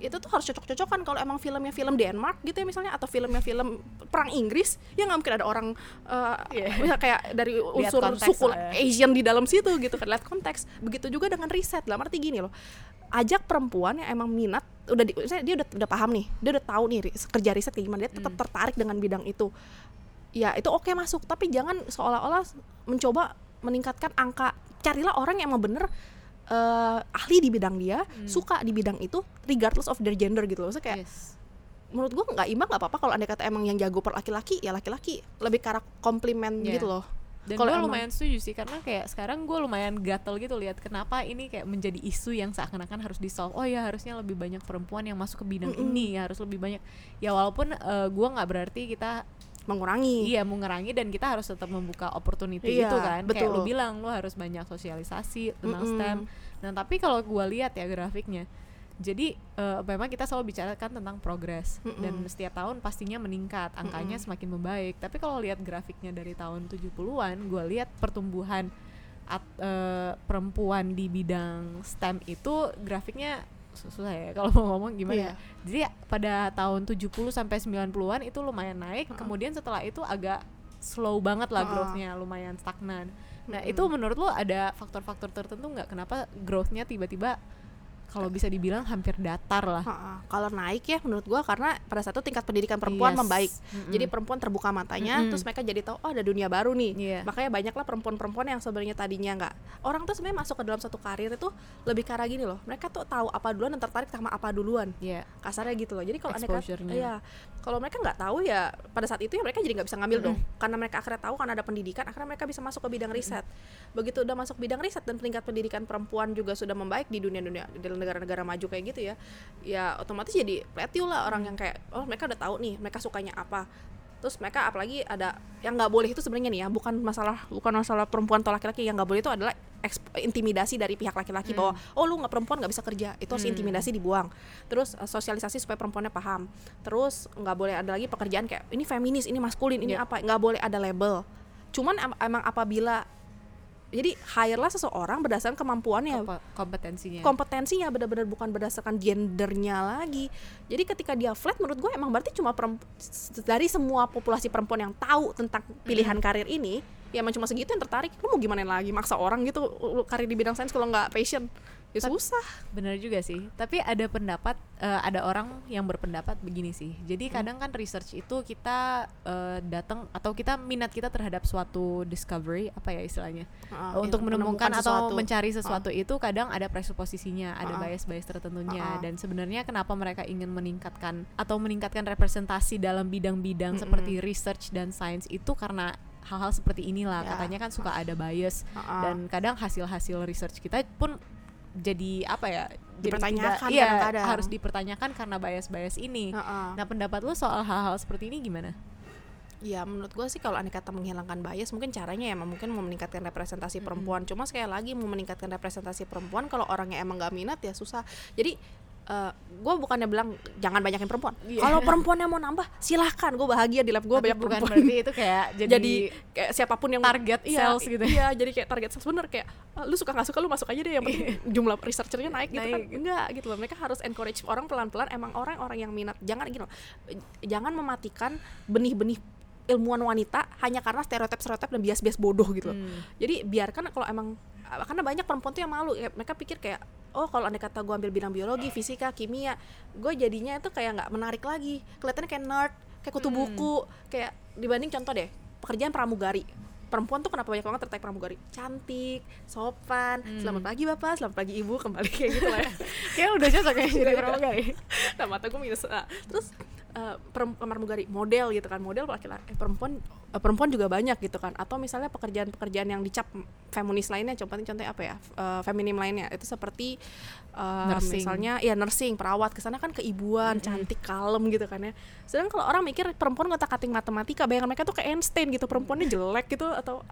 itu tuh harus cocok-cocokan kalau emang filmnya film Denmark gitu ya misalnya atau filmnya film perang Inggris ya nggak mungkin ada orang eh, Iya. misal kayak dari unsur suku lah ya. Asian di dalam situ gitu kan lihat konteks begitu juga dengan riset dalam arti gini loh ajak perempuan yang emang minat udah di, misalnya dia udah udah paham nih dia udah tahu nih kerja riset kayak gimana dia tetap Hmm. tertarik dengan bidang itu ya itu oke masuk tapi jangan seolah-olah mencoba meningkatkan angka carilah orang yang emang bener eh, ahli di bidang dia suka di bidang itu regardless of their gender gitu loh Maksudnya kayak Yes. menurut gua nggak imbang nggak apa-apa kalau anda kata emang yang jago per laki-laki ya laki-laki lebih arah komplimen Iya. gitu loh Dan Kalau gue lumayan setuju sih karena kayak sekarang gue lumayan gatel gitu lihat kenapa ini kayak menjadi isu yang seakan-akan harus di solve. Oh ya harusnya lebih banyak perempuan yang masuk ke bidang Mm-mm. ini harus lebih banyak. Ya walaupun eh, gue nggak berarti kita mengurangi iya mengurangi dan kita harus tetap membuka opportunity Iya, itu kan. Kayak betul. lu bilang lu harus banyak sosialisasi tentang Mm-mm. STEM. Nah tapi kalau gue lihat ya grafiknya, jadi eh, memang kita selalu bicarakan tentang progres dan Mm-mm. setiap tahun pastinya meningkat, angkanya semakin membaik. Tapi kalau lihat grafiknya dari tahun 70-an, gue lihat pertumbuhan at- eh, perempuan di bidang STEM itu grafiknya susah ya kalau mau ngomong gimana Iya. ya. Jadi pada tahun 70 sampai 90-an itu lumayan naik, kemudian setelah itu agak slow banget lah Ha-ha. growth-nya, lumayan stagnan. Nah, Mm-mm. itu menurut lo ada faktor-faktor tertentu nggak kenapa growth-nya tiba-tiba kalau bisa dibilang hampir datar lah. Kalau naik ya menurut gua karena pada saat itu tingkat pendidikan perempuan Yes. membaik. Mm-mm. Jadi perempuan terbuka matanya, Mm-mm. terus mereka jadi tahu oh ada dunia baru nih. Iya. Makanya banyaklah perempuan-perempuan yang sebenarnya tadinya nggak orang tuh sebenarnya masuk ke dalam satu karir itu lebih ke arah gini loh. Mereka tuh tahu apa duluan dan tertarik sama apa duluan. Iya. Kasarnya gitu loh. Jadi kalau mereka Exposure-nya. iya, kalau mereka nggak tahu ya pada saat itu ya mereka jadi nggak bisa ngambil dong. Karena mereka akhirnya tahu karena ada pendidikan, akhirnya mereka bisa masuk ke bidang riset. Begitu udah masuk bidang riset dan tingkat pendidikan perempuan juga sudah membaik di dunia-dunia di negara-negara maju kayak gitu ya. Ya otomatis jadi plateau lah orang yang kayak oh mereka udah tahu nih mereka sukanya apa. Terus mereka apalagi ada yang nggak boleh itu sebenarnya nih ya bukan masalah bukan masalah perempuan atau laki-laki. Yang nggak boleh itu adalah eksp- intimidasi dari pihak laki-laki bahwa oh lu nggak perempuan nggak bisa kerja. Itu harus intimidasi dibuang. Terus eh, sosialisasi supaya perempuannya paham. Terus nggak boleh ada lagi pekerjaan kayak ini feminis ini maskulin ini Iya. apa? Nggak boleh ada label. Cuman em- emang apabila jadi hire lah seseorang berdasarkan kemampuannya. Kompe- kompetensinya. kompetensinya benar-benar bukan berdasarkan gendernya lagi. Jadi ketika dia flat menurut gue emang berarti cuma dari semua populasi perempuan yang tahu tentang pilihan karir ini ya emang cuma segitu yang tertarik. Lu mau gimana lagi? Maksa orang gitu karir di bidang sains kalau nggak passion ya Tapi- susah Bener juga sih. Tapi ada pendapat, eh, ada orang yang berpendapat begini sih. Jadi Hmm. kadang kan research itu kita eh, datang atau kita minat kita terhadap suatu discovery apa ya istilahnya Ah, untuk iya, menemukan, atau sesuatu. mencari sesuatu itu kadang ada presuposisinya, ada Ah. bias-bias tertentunya. Ah, ah. Dan sebenarnya kenapa mereka ingin meningkatkan atau meningkatkan representasi dalam bidang-bidang Mm-mm. seperti research dan sains itu karena hal-hal seperti inilah Ya. katanya kan suka ada bias Ah, ah. dan kadang hasil-hasil research kita pun jadi apa ya jadi Dipertanyakan tidak- iya, kadang-kadang. harus dipertanyakan karena bias-bias ini Ah, ah. nah pendapat lu soal hal-hal seperti ini gimana Ya menurut gue sih kalau andai kata menghilangkan bias mungkin caranya ya mungkin mau meningkatkan representasi perempuan. Cuma sekali lagi mau meningkatkan representasi perempuan kalau orangnya emang gak minat ya susah. Jadi gue bukannya bilang jangan banyakin perempuan. Iya. Kalau perempuannya mau nambah silahkan. Gue bahagia di lab gue banyak bukan perempuan. berarti itu kayak jadi, jadi kayak siapa pun yang target iya, sales gitu ya. Iya, jadi kayak target sales bener kayak "Ah, lu suka nggak suka lu masuk aja deh yang penting jumlah researchernya naik gitu kan. Naik. Enggak gitu loh. Mereka harus encourage orang pelan-pelan emang orang-orang yang minat. Jangan gitu loh. Jangan mematikan benih-benih ilmuwan wanita hanya karena stereotip-stereotip dan bias-bias bodoh gitu loh. Hmm. Jadi biarkan kalau emang karena banyak perempuan tuh yang malu ya, mereka pikir kayak oh kalau andai kata gue ambil bidang biologi fisika kimia gue jadinya itu kayak nggak menarik lagi. Kelihatannya kayak nerd kayak kutu buku. Kayak dibanding contoh deh pekerjaan pramugari. Perempuan tuh kenapa banyak banget tertarik pramugari? Cantik sopan. Selamat pagi bapak. Selamat pagi ibu. Kembali kayak gitu lah ya. Kayak udah cocok ya jadi pramugari. Nah mata gue minus nah, terus eh, perem- pramugari model gitu kan. Model laki-laki eh, perempuan perempuan juga banyak gitu kan. Atau misalnya pekerjaan-pekerjaan yang dicap feminis lainnya contohnya contohnya apa ya? Eh, feminim lainnya. Itu seperti eh, Nursing. misalnya ya nursing perawat. Ke sana kan keibuan cantik kalem gitu kan ya. Sedangkan kalau orang mikir perempuan ngotak atik matematika bayangan mereka tuh kayak Einstein gitu. Perempuannya jelek gitu atau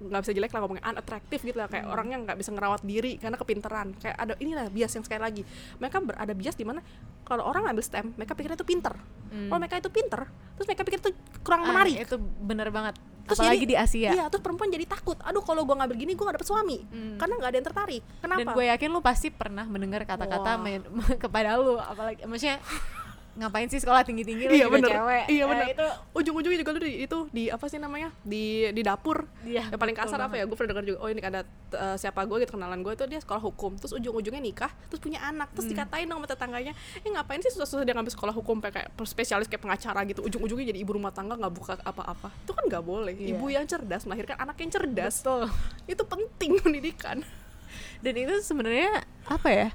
nggak bisa jelek lah ngomongnya unattractive gitu lah. Kayak orang yang nggak bisa ngerawat diri karena kepinteran. Kayak ada inilah bias yang sekali lagi. Mereka ber- ada bias di mana kalau orang ngambil STEM mereka pikirnya itu pinter. Kalau mereka itu pinter terus mereka pikir itu kurang Hmm. Ah, menarik. itu bener banget Terus apalagi jadi- di Asia Iya, terus perempuan jadi takut. Aduh, kalau gua ngambil gini gua gak dapet suami. Karena nggak ada yang tertarik. Kenapa? dan gue yakin lu pasti pernah mendengar kata-kata main- kepada lu apalagi maksudnya ngapain sih sekolah tinggi-tinggi lu iya juga bener. cewek Iya Eh, bener. itu Ujung-ujungnya juga lu di itu di apa sih namanya? Di di dapur. Iya, yang paling kasar apa ya? banget. Gue pernah dengar juga. Oh, ini ada eh, siapa gue gitu kenalan gue itu dia sekolah hukum. Terus ujung-ujungnya nikah, terus punya anak. Terus Hmm. dikatain dong sama tetangganya, "Eh, ngapain sih susah-susah dia ngambil sekolah hukum kayak spesialis kayak pengacara gitu. Ujung-ujungnya jadi ibu rumah tangga nggak buka apa-apa." Itu kan nggak boleh. Iya. Ibu yang cerdas melahirkan anak yang cerdas. betul Itu penting pendidikan. dan itu sebenarnya apa ya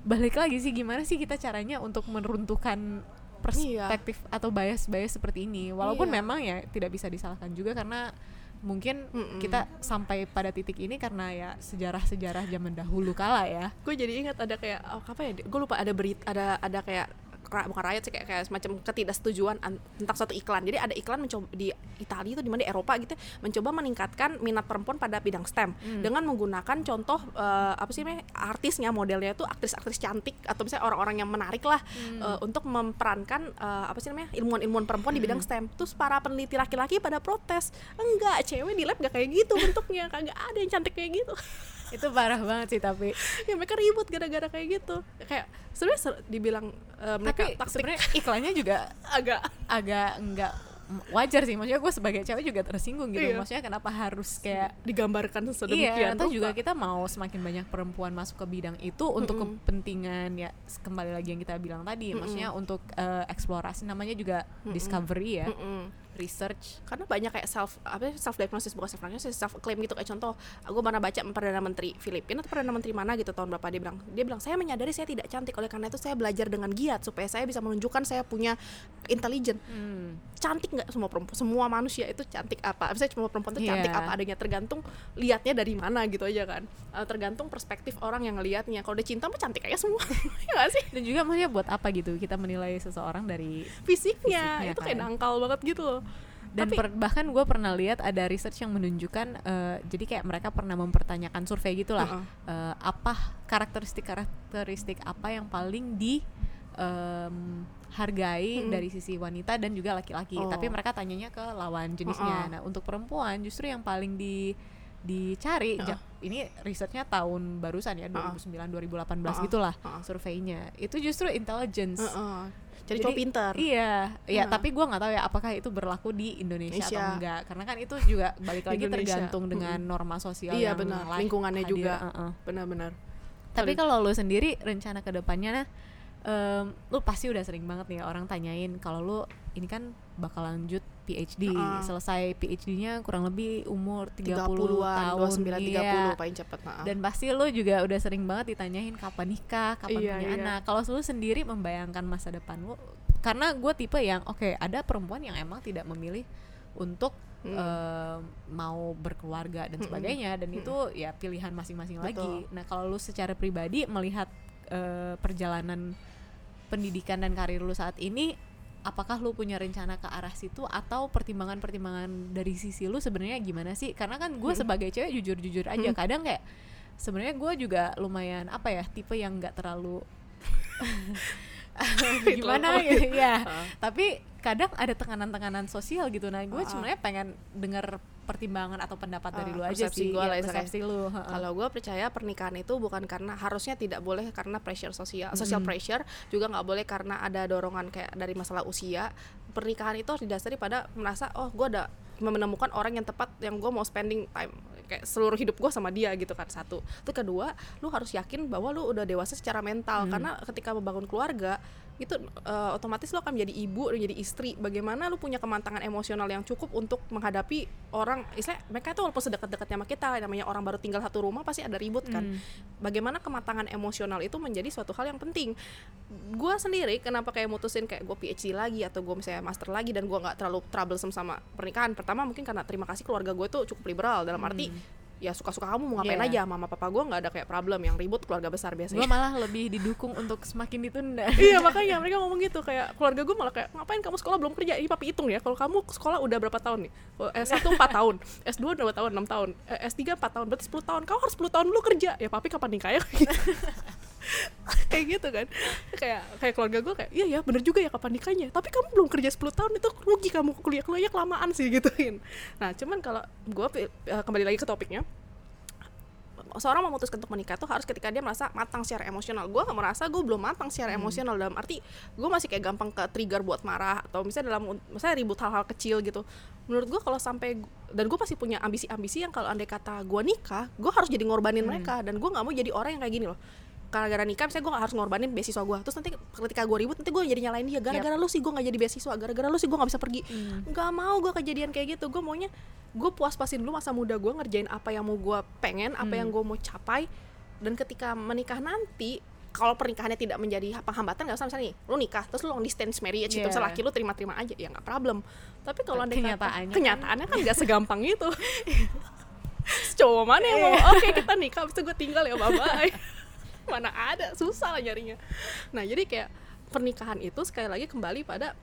balik lagi sih gimana sih kita caranya untuk meruntuhkan perspektif atau bias-bias seperti ini walaupun Iya. memang ya tidak bisa disalahkan juga karena mungkin Mm-mm. kita sampai pada titik ini karena ya sejarah-sejarah zaman dahulu kala ya gue jadi ingat ada kayak oh, apa ya gue lupa ada berita ada ada kayak bukan rakyat sih kayak, kayak semacam ketidaksetujuan an- tentang suatu iklan. Jadi ada iklan mencoba di Italia itu di mana di Eropa gitu mencoba meningkatkan minat perempuan pada bidang STEM. Dengan menggunakan contoh eh, apa sih namanya artisnya modelnya itu aktris-aktris cantik atau misalnya orang-orang yang menarik lah eh, untuk memerankan eh, apa sih namanya ilmuwan-ilmuwan perempuan di bidang STEM. Terus para peneliti laki-laki pada protes enggak cewek di lab gak kayak gitu bentuknya kagak ada yang cantik kayak gitu itu parah banget sih tapi. Ya mereka ribut gara-gara kayak gitu. Kayak sebenarnya ser- dibilang eh, mereka tapi sebenarnya iklannya juga agak. agak enggak wajar sih. Maksudnya gue sebagai cewek juga tersinggung gitu. Iya. maksudnya kenapa harus kayak digambarkan sedemikian Iya, atau juga kita mau semakin banyak perempuan masuk ke bidang itu untuk kepentingan ya kembali lagi yang kita bilang tadi, maksudnya untuk eh, eksplorasi namanya juga discovery ya, Mm-mm. Research. karena banyak kayak self apa self diagnosis bukan self diagnosis self claim gitu kayak contoh gue pernah baca perdana menteri Filipina atau perdana menteri mana gitu tahun berapa dia bilang dia bilang saya menyadari saya tidak cantik oleh karena itu saya belajar dengan giat supaya saya bisa menunjukkan saya punya intelijen Hmm. cantik nggak semua perempuan semua manusia itu cantik apa misalnya semua perempuan itu cantik Iya. apa adanya tergantung liatnya dari mana gitu aja kan Eh, tergantung perspektif orang yang ngelihatnya kalau dia cinta mah cantik aja semua ya gak sih Dan juga maksudnya buat apa gitu kita menilai seseorang dari fisiknya, Fisiknya itu kayak kan. dangkal banget gitu loh dan Tapi- per- bahkan gue pernah lihat ada research yang menunjukkan eh, jadi kayak mereka pernah mempertanyakan survei gitulah Heeh. eh, apa karakteristik karakteristik apa yang paling di em, hargai Mm-mm. dari sisi wanita dan juga laki-laki Oh. tapi mereka tanyanya ke lawan jenisnya Heeh. nah untuk perempuan justru yang paling di dicari ja- ini risetnya tahun barusan ya 2009 2018 Heeh. gitulah Heeh. surveinya itu justru intelligence Heeh. jadi cowok pinter Iya, iya. Iya. Tapi gua nggak tahu ya apakah itu berlaku di Indonesia Indonesia. atau enggak. Karena kan itu juga balik lagi Indonesia. tergantung dengan norma sosial Iya, yang benar. Lingkungannya hadir. juga. Heeh. benar-benar Tapi kalau lu sendiri rencana ke depannya, em, lu pasti udah sering banget nih orang tanyain kalau lu ini kan bakal lanjut PhD, Heeh. selesai PhD-nya kurang lebih umur 30 30-an, tahun, 29 iya. 30 paling cepat nah. Dan pasti lu juga udah sering banget ditanyain kapan nikah, kapan Iya, punya iya. anak. Kalau lu sendiri membayangkan masa depan lu, karena gue tipe yang oke ada perempuan yang emang tidak memilih untuk Mm. eh, mau berkeluarga dan Mm-mm. sebagainya, dan itu ya pilihan masing-masing lagi. Nah kalau lu secara pribadi melihat eh, perjalanan pendidikan dan karir lu saat ini, apakah lu punya rencana ke arah situ atau pertimbangan-pertimbangan dari sisi lu sebenarnya gimana sih? Karena kan gue Mm. sebagai cewek jujur-jujur aja Mm. kadang kayak sebenarnya gue juga lumayan apa ya tipe yang nggak terlalu gimana Hitler. gitu ya Heeh. tapi kadang ada tekanan-tekanan sosial gitu nah gue sebenarnya pengen dengar pertimbangan atau pendapat dari Ah, lu aja sih gua ya, persepsi lu. Kalau gue percaya pernikahan itu bukan karena harusnya tidak boleh karena pressure sosial, social Mm. pressure juga nggak boleh karena ada dorongan kayak dari masalah usia. Pernikahan itu harus didasari pada merasa oh gue ada menemukan orang yang tepat yang gue mau spending time kayak seluruh hidup gue sama dia gitu kan satu. Itu kedua lu harus yakin bahwa lu udah dewasa secara mental. Karena ketika membangun keluarga itu eh, otomatis lu akan menjadi ibu dan jadi istri. Bagaimana lu punya kemantangan emosional yang cukup untuk menghadapi orang istilah mereka itu walaupun sedekat-dekatnya sama kita namanya orang baru tinggal satu rumah pasti ada ribut kan. Bagaimana kematangan emosional itu menjadi suatu hal yang penting. Gue sendiri kenapa kayak mutusin kayak gue PhD lagi atau gue misalnya master lagi dan gue nggak terlalu troublesome sama pernikahan? Pertama mungkin karena terima kasih keluarga gue tuh cukup liberal dalam arti ya suka-suka kamu mau ngapain Iya. aja mama papa gue nggak ada kayak problem yang ribut keluarga besar gue biasanya malah lebih didukung untuk semakin ditunda. Iya makanya mereka ngomong gitu kayak keluarga gue malah kayak ngapain kamu sekolah belum kerja? Ini papi hitung ya kalau kamu sekolah udah berapa tahun nih? Oh, S1 4 tahun S2 2 tahun? 6 tahun eh, S3 4 tahun berarti 10 tahun kamu harus 10 tahun dulu kerja. Ya papi kapan nikah ya? Gitu. kayak gitu kan. Kayak kayak keluarga gue kayak iya ya bener juga ya kapan nikahnya. Tapi kamu belum kerja 10 tahun itu rugi kamu kuliah kuliahnya kelamaan sih gituin. Nah cuman kalau gue kembali lagi ke topiknya seorang memutuskan untuk menikah tuh harus ketika dia merasa matang secara emosional. Gue nggak merasa gue belum matang secara emosional dalam arti gue masih kayak gampang ke trigger buat marah atau misalnya dalam misalnya ribut hal-hal kecil gitu. Menurut gue kalau sampai dan gue pasti punya ambisi-ambisi yang kalau andai kata gue nikah gue harus jadi ngorbanin mereka dan gue nggak mau jadi orang yang kayak gini loh gara-gara nikah misalnya gue gak harus ngorbanin beasiswa gue terus nanti ketika gue ribut nanti gue jadi nyalain dia. Gara-gara lu sih gue gak jadi beasiswa gara-gara lu sih gue gak bisa pergi. Nggak mau gue kejadian kayak gitu. Gue maunya gue puas-puasin dulu masa muda gue ngerjain apa yang mau gue pengen apa yang gue mau capai. Dan ketika menikah nanti kalau pernikahannya tidak menjadi penghambatan nggak usah. Misalnya nih lu nikah terus lu long distance marriage gitu Yeah. misalnya laki lu terima-terima aja ya nggak problem. Tapi kalau kata- Kenyataannya kan- kenyataannya kan nggak segampang itu. Cowok mana yang mau oke kita nikah itu gue tinggal ya bye bye mana ada susah lah nyarinya. Nah jadi kayak pernikahan itu sekali lagi kembali pada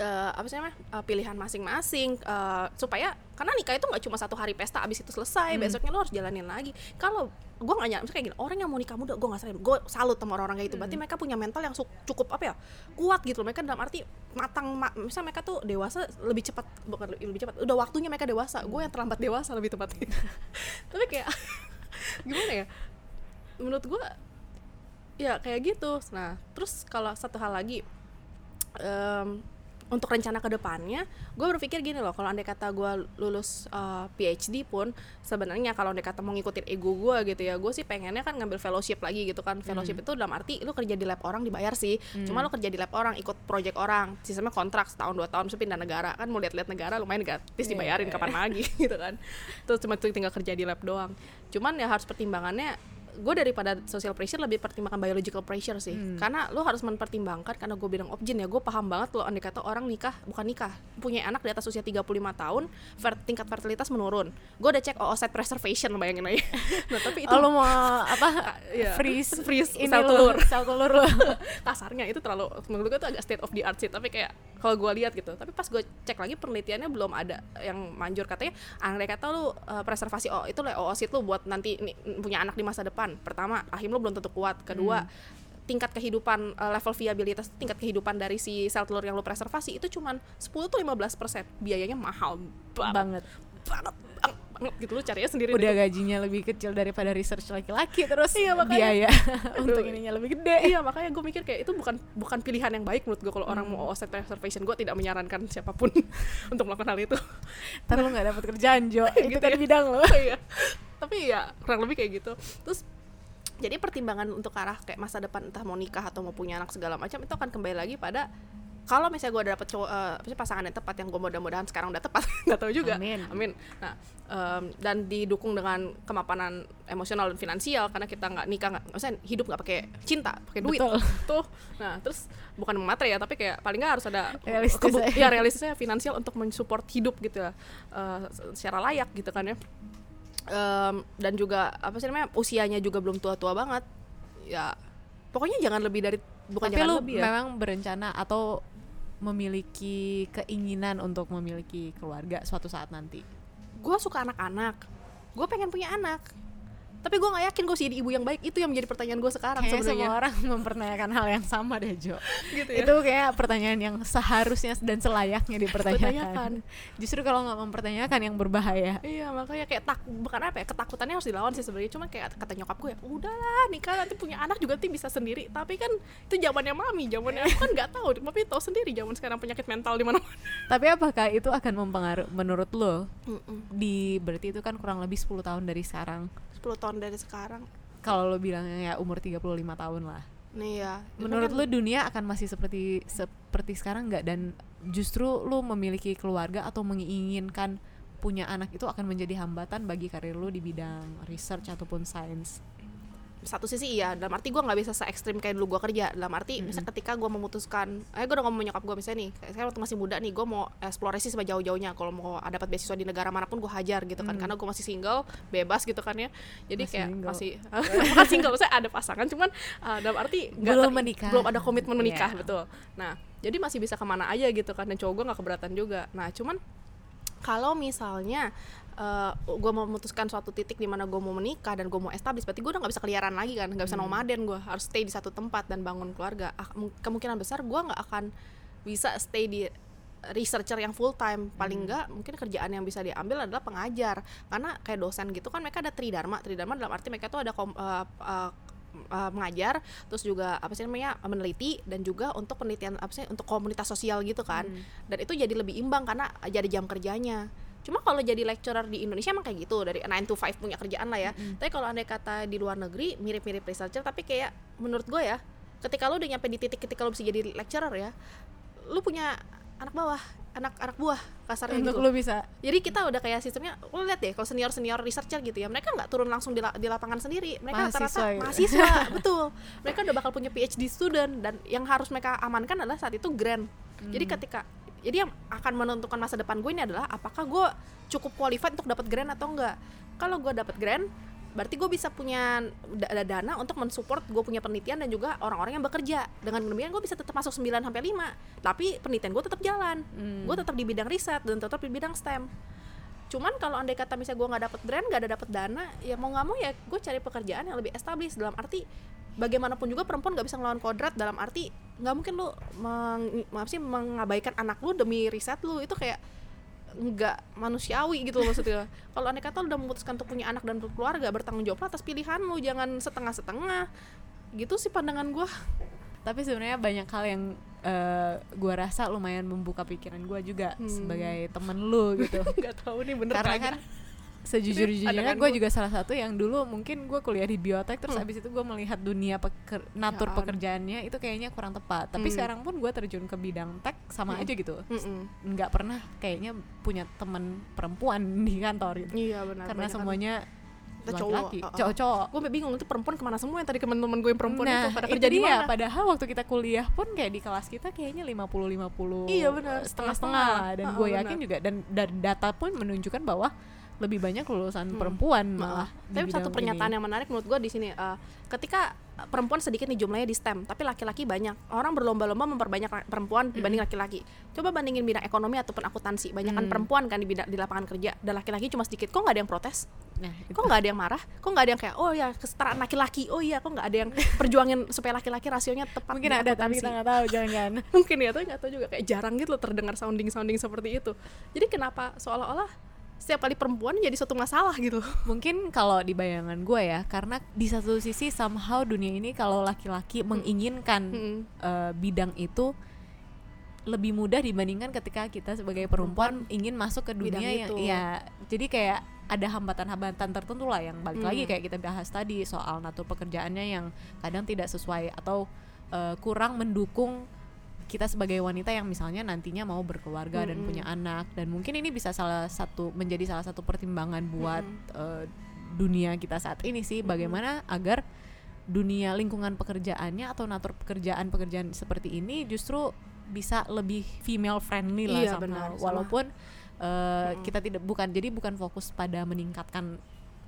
eh, apa sih namanya eh, pilihan masing-masing eh, supaya karena nikah itu nggak cuma satu hari pesta abis itu selesai besoknya lo harus jalanin lagi. Kalau gue nggak nyampe kayak gini orang yang mau nikah muda gue nggak salut gue salut sama orang-orang kayak gitu. Berarti mereka punya mental yang cukup apa ya kuat gitu mereka dalam arti matang ma misalnya mereka tuh dewasa lebih cepat bukan lebih lebih cepat udah waktunya mereka dewasa. Gue yang terlambat dewasa lebih tepatnya. Tapi kayak gimana ya menurut gue ya kayak gitu. Nah terus kalau satu hal lagi em, untuk rencana ke depannya gue berpikir gini loh kalau andai kata gue lulus eh, PhD pun sebenarnya kalau andai kata mau ngikutin ego gue gitu ya gue sih pengennya kan ngambil fellowship lagi gitu kan. Fellowship itu dalam arti lu kerja di lab orang dibayar sih. Cuma lu kerja di lab orang ikut project orang sistemnya kontrak setahun dua tahun terus pindah negara. Kan mau lihat-lihat negara lumayan gratis Iya, dibayarin iya. kapan lagi gitu kan. Terus cuma tinggal kerja di lab doang. Cuman ya harus pertimbangannya gue daripada social pressure lebih pertimbangkan biological pressure sih. Karena lo harus mempertimbangkan karena gue bilang objin ya gue paham banget lo andai kata orang nikah bukan nikah punya anak di atas usia 35 tahun fer- tingkat fertilitas menurun. Gue udah cek oocyte preservation bayangin aja nah tapi itu oh, lu mau apa Iya. freeze Freeze ini sel lu, telur. sel telur lu kasarnya itu terlalu menurut gue tuh agak state of the art sih tapi kayak kalau gue lihat gitu. Tapi pas gue cek lagi penelitiannya belum ada yang manjur. Katanya andai kata lu uh, preservasi oh itu lah oosit lu buat nanti nih, punya anak di masa depan pertama rahim lu belum tentu kuat. Kedua tingkat kehidupan uh, level viabilitas tingkat kehidupan dari si sel telur yang lu preservasi itu cuman 10 tuh 15 persen. Biayanya mahal banget. Banget. Banget banget, banget gitu lu carinya sendiri udah deh. gajinya lebih kecil daripada research laki-laki terus Iya, makanya. biaya untuk ininya lebih gede. Iya makanya gue mikir kayak itu bukan bukan pilihan yang baik menurut gue kalau orang mau oocyte preservation gue tidak menyarankan siapa pun untuk melakukan hal itu. Ntar lu nggak dapat kerjaan Jo. Itu Gitu kan ya. bidang lo iya. Tapi ya kurang lebih kayak gitu. Terus jadi pertimbangan untuk arah kayak masa depan entah mau nikah atau mau punya anak segala macam itu akan kembali lagi pada kalau misalnya gue dapet cowok sih, pasangan yang tepat yang gue mudah-mudahan sekarang udah tepat nggak tahu juga. Amin. amin. Nah em, dan didukung dengan kemapanan emosional dan finansial karena kita nggak nikah nggak maksudnya hidup nggak pakai cinta pakai duit. Betul. tuh. Nah terus bukan materi ya tapi kayak paling nggak harus ada Realistis kebu- aja. ya realistisnya finansial untuk mensupport hidup gitu ya eh, secara layak gitu kan ya. Em, dan juga apa sih namanya usianya juga belum tua-tua banget. Ya pokoknya jangan lebih dari bukan tapi jangan lu lebih ya. memang berencana atau memiliki keinginan untuk memiliki keluarga suatu saat nanti? Gue suka anak-anak. Gue pengen punya anak tapi gue nggak yakin gue sih jadi ibu yang baik. Itu yang menjadi pertanyaan gue sekarang Kayaknya sebenarnya. semua orang mempertanyakan hal yang sama deh Jo. Gitu ya? Itu kayak pertanyaan yang seharusnya dan selayaknya dipertanyakan. Pertanyakan. Justru kalau nggak mempertanyakan yang berbahaya. Iya makanya kayak tak bukan apa ya ketakutannya harus dilawan sih sebenarnya. Cuma kayak kata nyokap gue ya udahlah nikah nanti punya anak juga nanti bisa sendiri. Tapi kan itu zamannya mami. Zamannya aku kan nggak tahu. Tapi tahu sendiri zaman sekarang penyakit mental di mana Tapi apakah itu akan mempengaruhi menurut lo? Di berarti itu kan kurang lebih 10 tahun dari sekarang 10 tahun dari sekarang. Kalau lo bilangnya ya umur 35 tahun lah. Nih ya menurut Kan- lo dunia akan masih seperti seperti sekarang nggak? Dan justru lo memiliki keluarga atau menginginkan punya anak itu akan menjadi hambatan bagi karir lo di bidang research ataupun sains satu sisi iya dalam arti gue nggak bisa se ekstrim kayak dulu gue kerja. Dalam arti misalnya ketika gue memutuskan eh gue udah ngomong nyokap gue misalnya nih kayak saya waktu masih muda nih gue mau eksplorasi sejauh-jauhnya kalau mau dapat beasiswa di negara mana pun gue hajar gitu kan karena gue masih single bebas gitu kan ya. Jadi Masih kayak single. masih bukan single saya ada pasangan cuman uh, dalam arti nggak Belum menikah. belum ada komitmen menikah Iya. betul. Nah jadi masih bisa ke mana aja gitu kan dan cowok gue nggak keberatan juga. Nah cuman kalau misalnya gue mau memutuskan suatu titik di mana gue mau menikah dan gue mau establish berarti gue udah nggak bisa keliaran lagi kan nggak bisa nomaden gue harus stay di satu tempat dan bangun keluarga. Ah, kem- kemungkinan besar gue nggak akan bisa stay di researcher yang full time. Paling enggak mungkin kerjaan yang bisa diambil adalah pengajar. Karena kayak dosen gitu kan mereka ada tridharma. Tridharma dalam arti mereka tuh ada kom, eh, eh, eh, mengajar terus juga apa sih namanya meneliti dan juga untuk penelitian apa sih untuk komunitas sosial gitu kan. Dan itu jadi lebih imbang karena jadi jam kerjanya cuma kalau jadi lecturer di Indonesia emang kayak gitu dari 9 to 5 punya kerjaan lah ya. Tapi kalau andai kata di luar negeri mirip-mirip researcher tapi kayak menurut gue ya ketika lo udah nyampe di titik ketika lo bisa jadi lecturer ya lu punya anak bawah anak anak buah kasarnya untuk gitu. lo bisa. Jadi kita udah kayak sistemnya lo lihat deh kalau senior senior researcher gitu ya mereka nggak turun langsung di, la- di lapangan sendiri. Mereka Mahasiswa rata-rata gitu. mahasiswa betul. Mereka udah bakal punya PhD student dan yang harus mereka amankan adalah saat itu grant. Jadi Hmm. ketika jadi yang akan menentukan masa depan gue ini adalah apakah gue cukup qualified untuk dapat grant atau enggak. Kalau gue dapat grant berarti gue bisa punya da- da- dana untuk mensupport gue punya penelitian dan juga orang-orang yang bekerja. Dengan demikian gue bisa tetap masuk 9 sampai 5 tapi penelitian gue tetap jalan. Hmm. gue tetap di bidang riset dan tetap di bidang STEM. Cuman kalau andai kata misalnya gue nggak dapet grant nggak ada dapet dana ya mau nggak mau ya gue cari pekerjaan yang lebih established. Dalam arti bagaimanapun juga perempuan nggak bisa ngelawan kodrat dalam arti nggak mungkin lu meng, maaf sih mengabaikan anak lu demi riset lu. Itu kayak nggak manusiawi gitu loh maksudnya. Kalau andai kata lu udah memutuskan untuk punya anak dan berkeluarga bertanggung jawab atas pilihan lu. Jangan setengah-setengah. Gitu sih pandangan gue tapi sebenarnya banyak hal yang eh, gua rasa lumayan membuka pikiran gua juga Hmm. sebagai temen lu gitu. Nggak tahu nih bener karena kan sejujur-jujurnya Pandangan gue gua. juga salah satu yang dulu mungkin gue kuliah di biotek terus Hmm. abis itu gue melihat dunia peker, natur Ya, pekerjaannya itu kayaknya kurang tepat tapi Hmm. sekarang pun gue terjun ke bidang tech sama Hmm. aja gitu Mm-mm. nggak pernah kayaknya punya teman perempuan di kantor gitu iya benar karena kan. semuanya Kita cowok, cowok-cowok gue bingung itu perempuan ke mana semua yang tadi teman-teman gue yang perempuan nah, itu pada kerja di mana Padahal waktu kita kuliah pun kayak di kelas kita kayaknya 50-50 Iya, benar. Setengah-setengah lah Dan gue yakin juga Dan data pun menunjukkan bahwa Lebih banyak lulusan perempuan malah Tapi satu pernyataan ini. yang menarik menurut gue di sini eh, ketika perempuan sedikit nih jumlahnya di STEM, tapi laki-laki banyak. Orang berlomba-lomba memperbanyak perempuan dibanding laki-laki. Coba bandingin bidang ekonomi ataupun akuntansi, banyakan Mm. perempuan kan di bidang di lapangan kerja, dan laki-laki cuma sedikit. Kok nggak ada yang protes? Nah. Kok nggak ada yang marah? Kok nggak ada yang kayak oh ya kesetaraan laki-laki? Oh iya, kok nggak ada yang perjuangin supaya laki-laki rasionya tepat? Mungkin ada tapi kita nggak tahu jangan-jangan mungkin ya tapi nggak tahu juga kayak jarang gitu loh terdengar sounding sounding seperti itu jadi kenapa seolah-olah setiap kali perempuan jadi suatu masalah gitu Mungkin kalau di bayangan gue ya Karena di satu sisi somehow dunia ini Kalau laki-laki menginginkan Mm-mm. eh, bidang itu lebih mudah dibandingkan ketika kita sebagai perempuan ingin masuk ke Bidang dunia yang itu. ya jadi kayak ada hambatan-hambatan tertentu lah yang balik Hmm. lagi kayak kita bahas tadi soal natur pekerjaannya yang kadang tidak sesuai atau eh, kurang mendukung kita sebagai wanita yang misalnya nantinya mau berkeluarga dan Mm-mm. punya anak dan mungkin ini bisa salah satu menjadi salah satu pertimbangan buat eh, dunia kita saat ini sih bagaimana agar dunia lingkungan pekerjaannya atau natur pekerjaan-pekerjaan seperti ini justru bisa lebih female friendly lah Iya, somehow. benar, sama. walaupun uh, kita tidak bukan jadi bukan fokus pada meningkatkan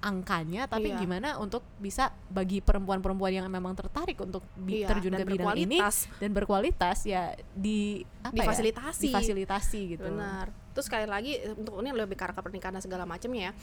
angkanya tapi Iya. gimana untuk bisa bagi perempuan-perempuan yang memang tertarik untuk Iya, terjun ke bidang ini berkualitas. dan berkualitas ya di apa ya? Difasilitasi. difasilitasi gitu benar terus sekali lagi untuk ini lebih ke arah pernikahan dan segala macamnya ya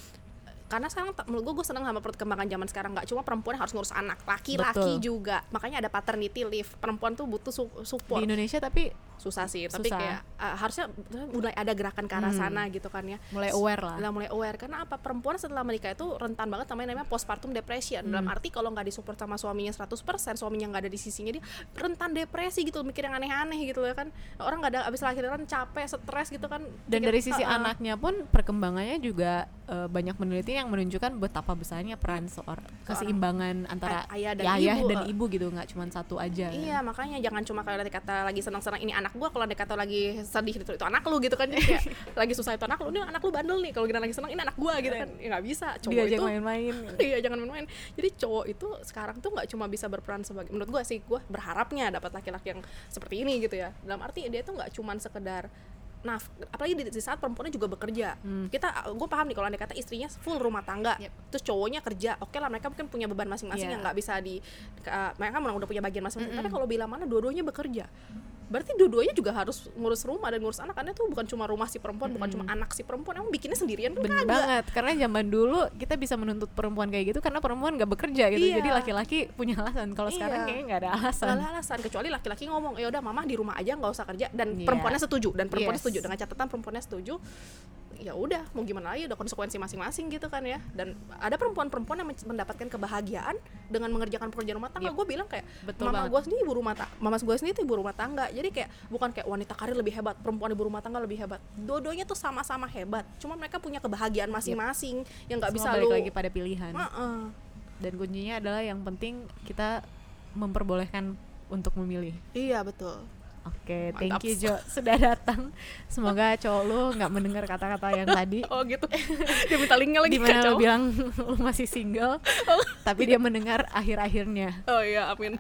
karena sekarang menurut gue gue seneng sama perkembangan zaman sekarang nggak cuma perempuan harus ngurus anak laki-laki juga makanya ada paternity leave perempuan tuh butuh su- support di Indonesia tapi susah sih tapi Susah. kayak uh, harusnya mulai ada gerakan ke arah Hmm. sana gitu kan ya mulai aware lah Udah mulai aware karena apa perempuan setelah menikah itu rentan banget sama yang namanya postpartum depression dalam Hmm. arti kalau nggak disupport sama suaminya 100% suaminya nggak ada di sisinya dia rentan depresi gitu mikir yang aneh-aneh gitu ya kan orang nggak ada abis lahiran capek stres gitu kan dan dari sisi "Ah, ah." anaknya pun perkembangannya juga eh, banyak meneliti yang menunjukkan betapa besarnya peran seorang keseimbangan antara Ay- ayah dan ya, ayah ibu, dan eh. ibu gitu nggak cuma satu aja. Iya makanya jangan cuma kalau kata lagi senang-senang ini anak gua kalau nanti kata lagi sedih itu, itu anak lu gitu kan Jadi kayak lagi susah itu anak lu ini anak lu bandel nih kalau kita lagi senang ini anak gua gitu kan ya nggak bisa cowok dia itu main-main iya jangan main-main jadi cowok itu sekarang tuh nggak cuma bisa berperan sebagai menurut gua sih gua berharapnya dapat laki-laki yang seperti ini gitu ya dalam arti dia tuh nggak cuma sekedar Nah, apalagi di, di saat perempuannya juga bekerja. Hmm. Kita gue paham nih kalau anda kata istrinya full rumah tangga, Yep. terus cowoknya kerja. Oke lah mereka mungkin punya beban masing-masing Iya. yang nggak bisa di ke- mereka memang udah punya bagian masing-masing. Mm-mm. Tapi kalau bila mana dua-duanya bekerja. Berarti dua-duanya juga harus ngurus rumah dan ngurus anak karena tuh bukan cuma rumah si perempuan, bukan cuma anak si perempuan, emang bikinnya sendirian kan bener banget karena zaman dulu kita bisa menuntut perempuan kayak gitu karena perempuan nggak bekerja gitu Iya. jadi laki-laki punya alasan kalau Iya. sekarang kayaknya nggak ada alasan Nggak ada alasan kecuali laki-laki ngomong ya udah mama di rumah aja nggak usah kerja dan Iya. perempuannya setuju dan perempuannya Yes. setuju dengan catatan perempuannya setuju ya udah mau gimana lagi udah konsekuensi masing-masing gitu kan ya dan ada perempuan-perempuan yang men- mendapatkan kebahagiaan dengan mengerjakan pekerjaan rumah tangga Yep. gue bilang kayak Betul mama gue sendiri ibu rumah tangga mama gue sendiri ibu rumah tangga jadi kayak bukan kayak wanita karir lebih hebat perempuan ibu rumah tangga lebih hebat dua-duanya tuh sama-sama hebat cuma mereka punya kebahagiaan masing-masing yang nggak bisa balik lu lagi pada pilihan Heeh. dan kuncinya adalah yang penting kita memperbolehkan untuk memilih iya betul Oke, Mantap. thank you Jo sudah datang. Semoga cowok lu nggak mendengar kata-kata yang tadi. oh gitu dia minta linknya lagi Di mana kacau. lu bilang lu masih single, tapi dia mendengar akhir-akhirnya. oh iya amin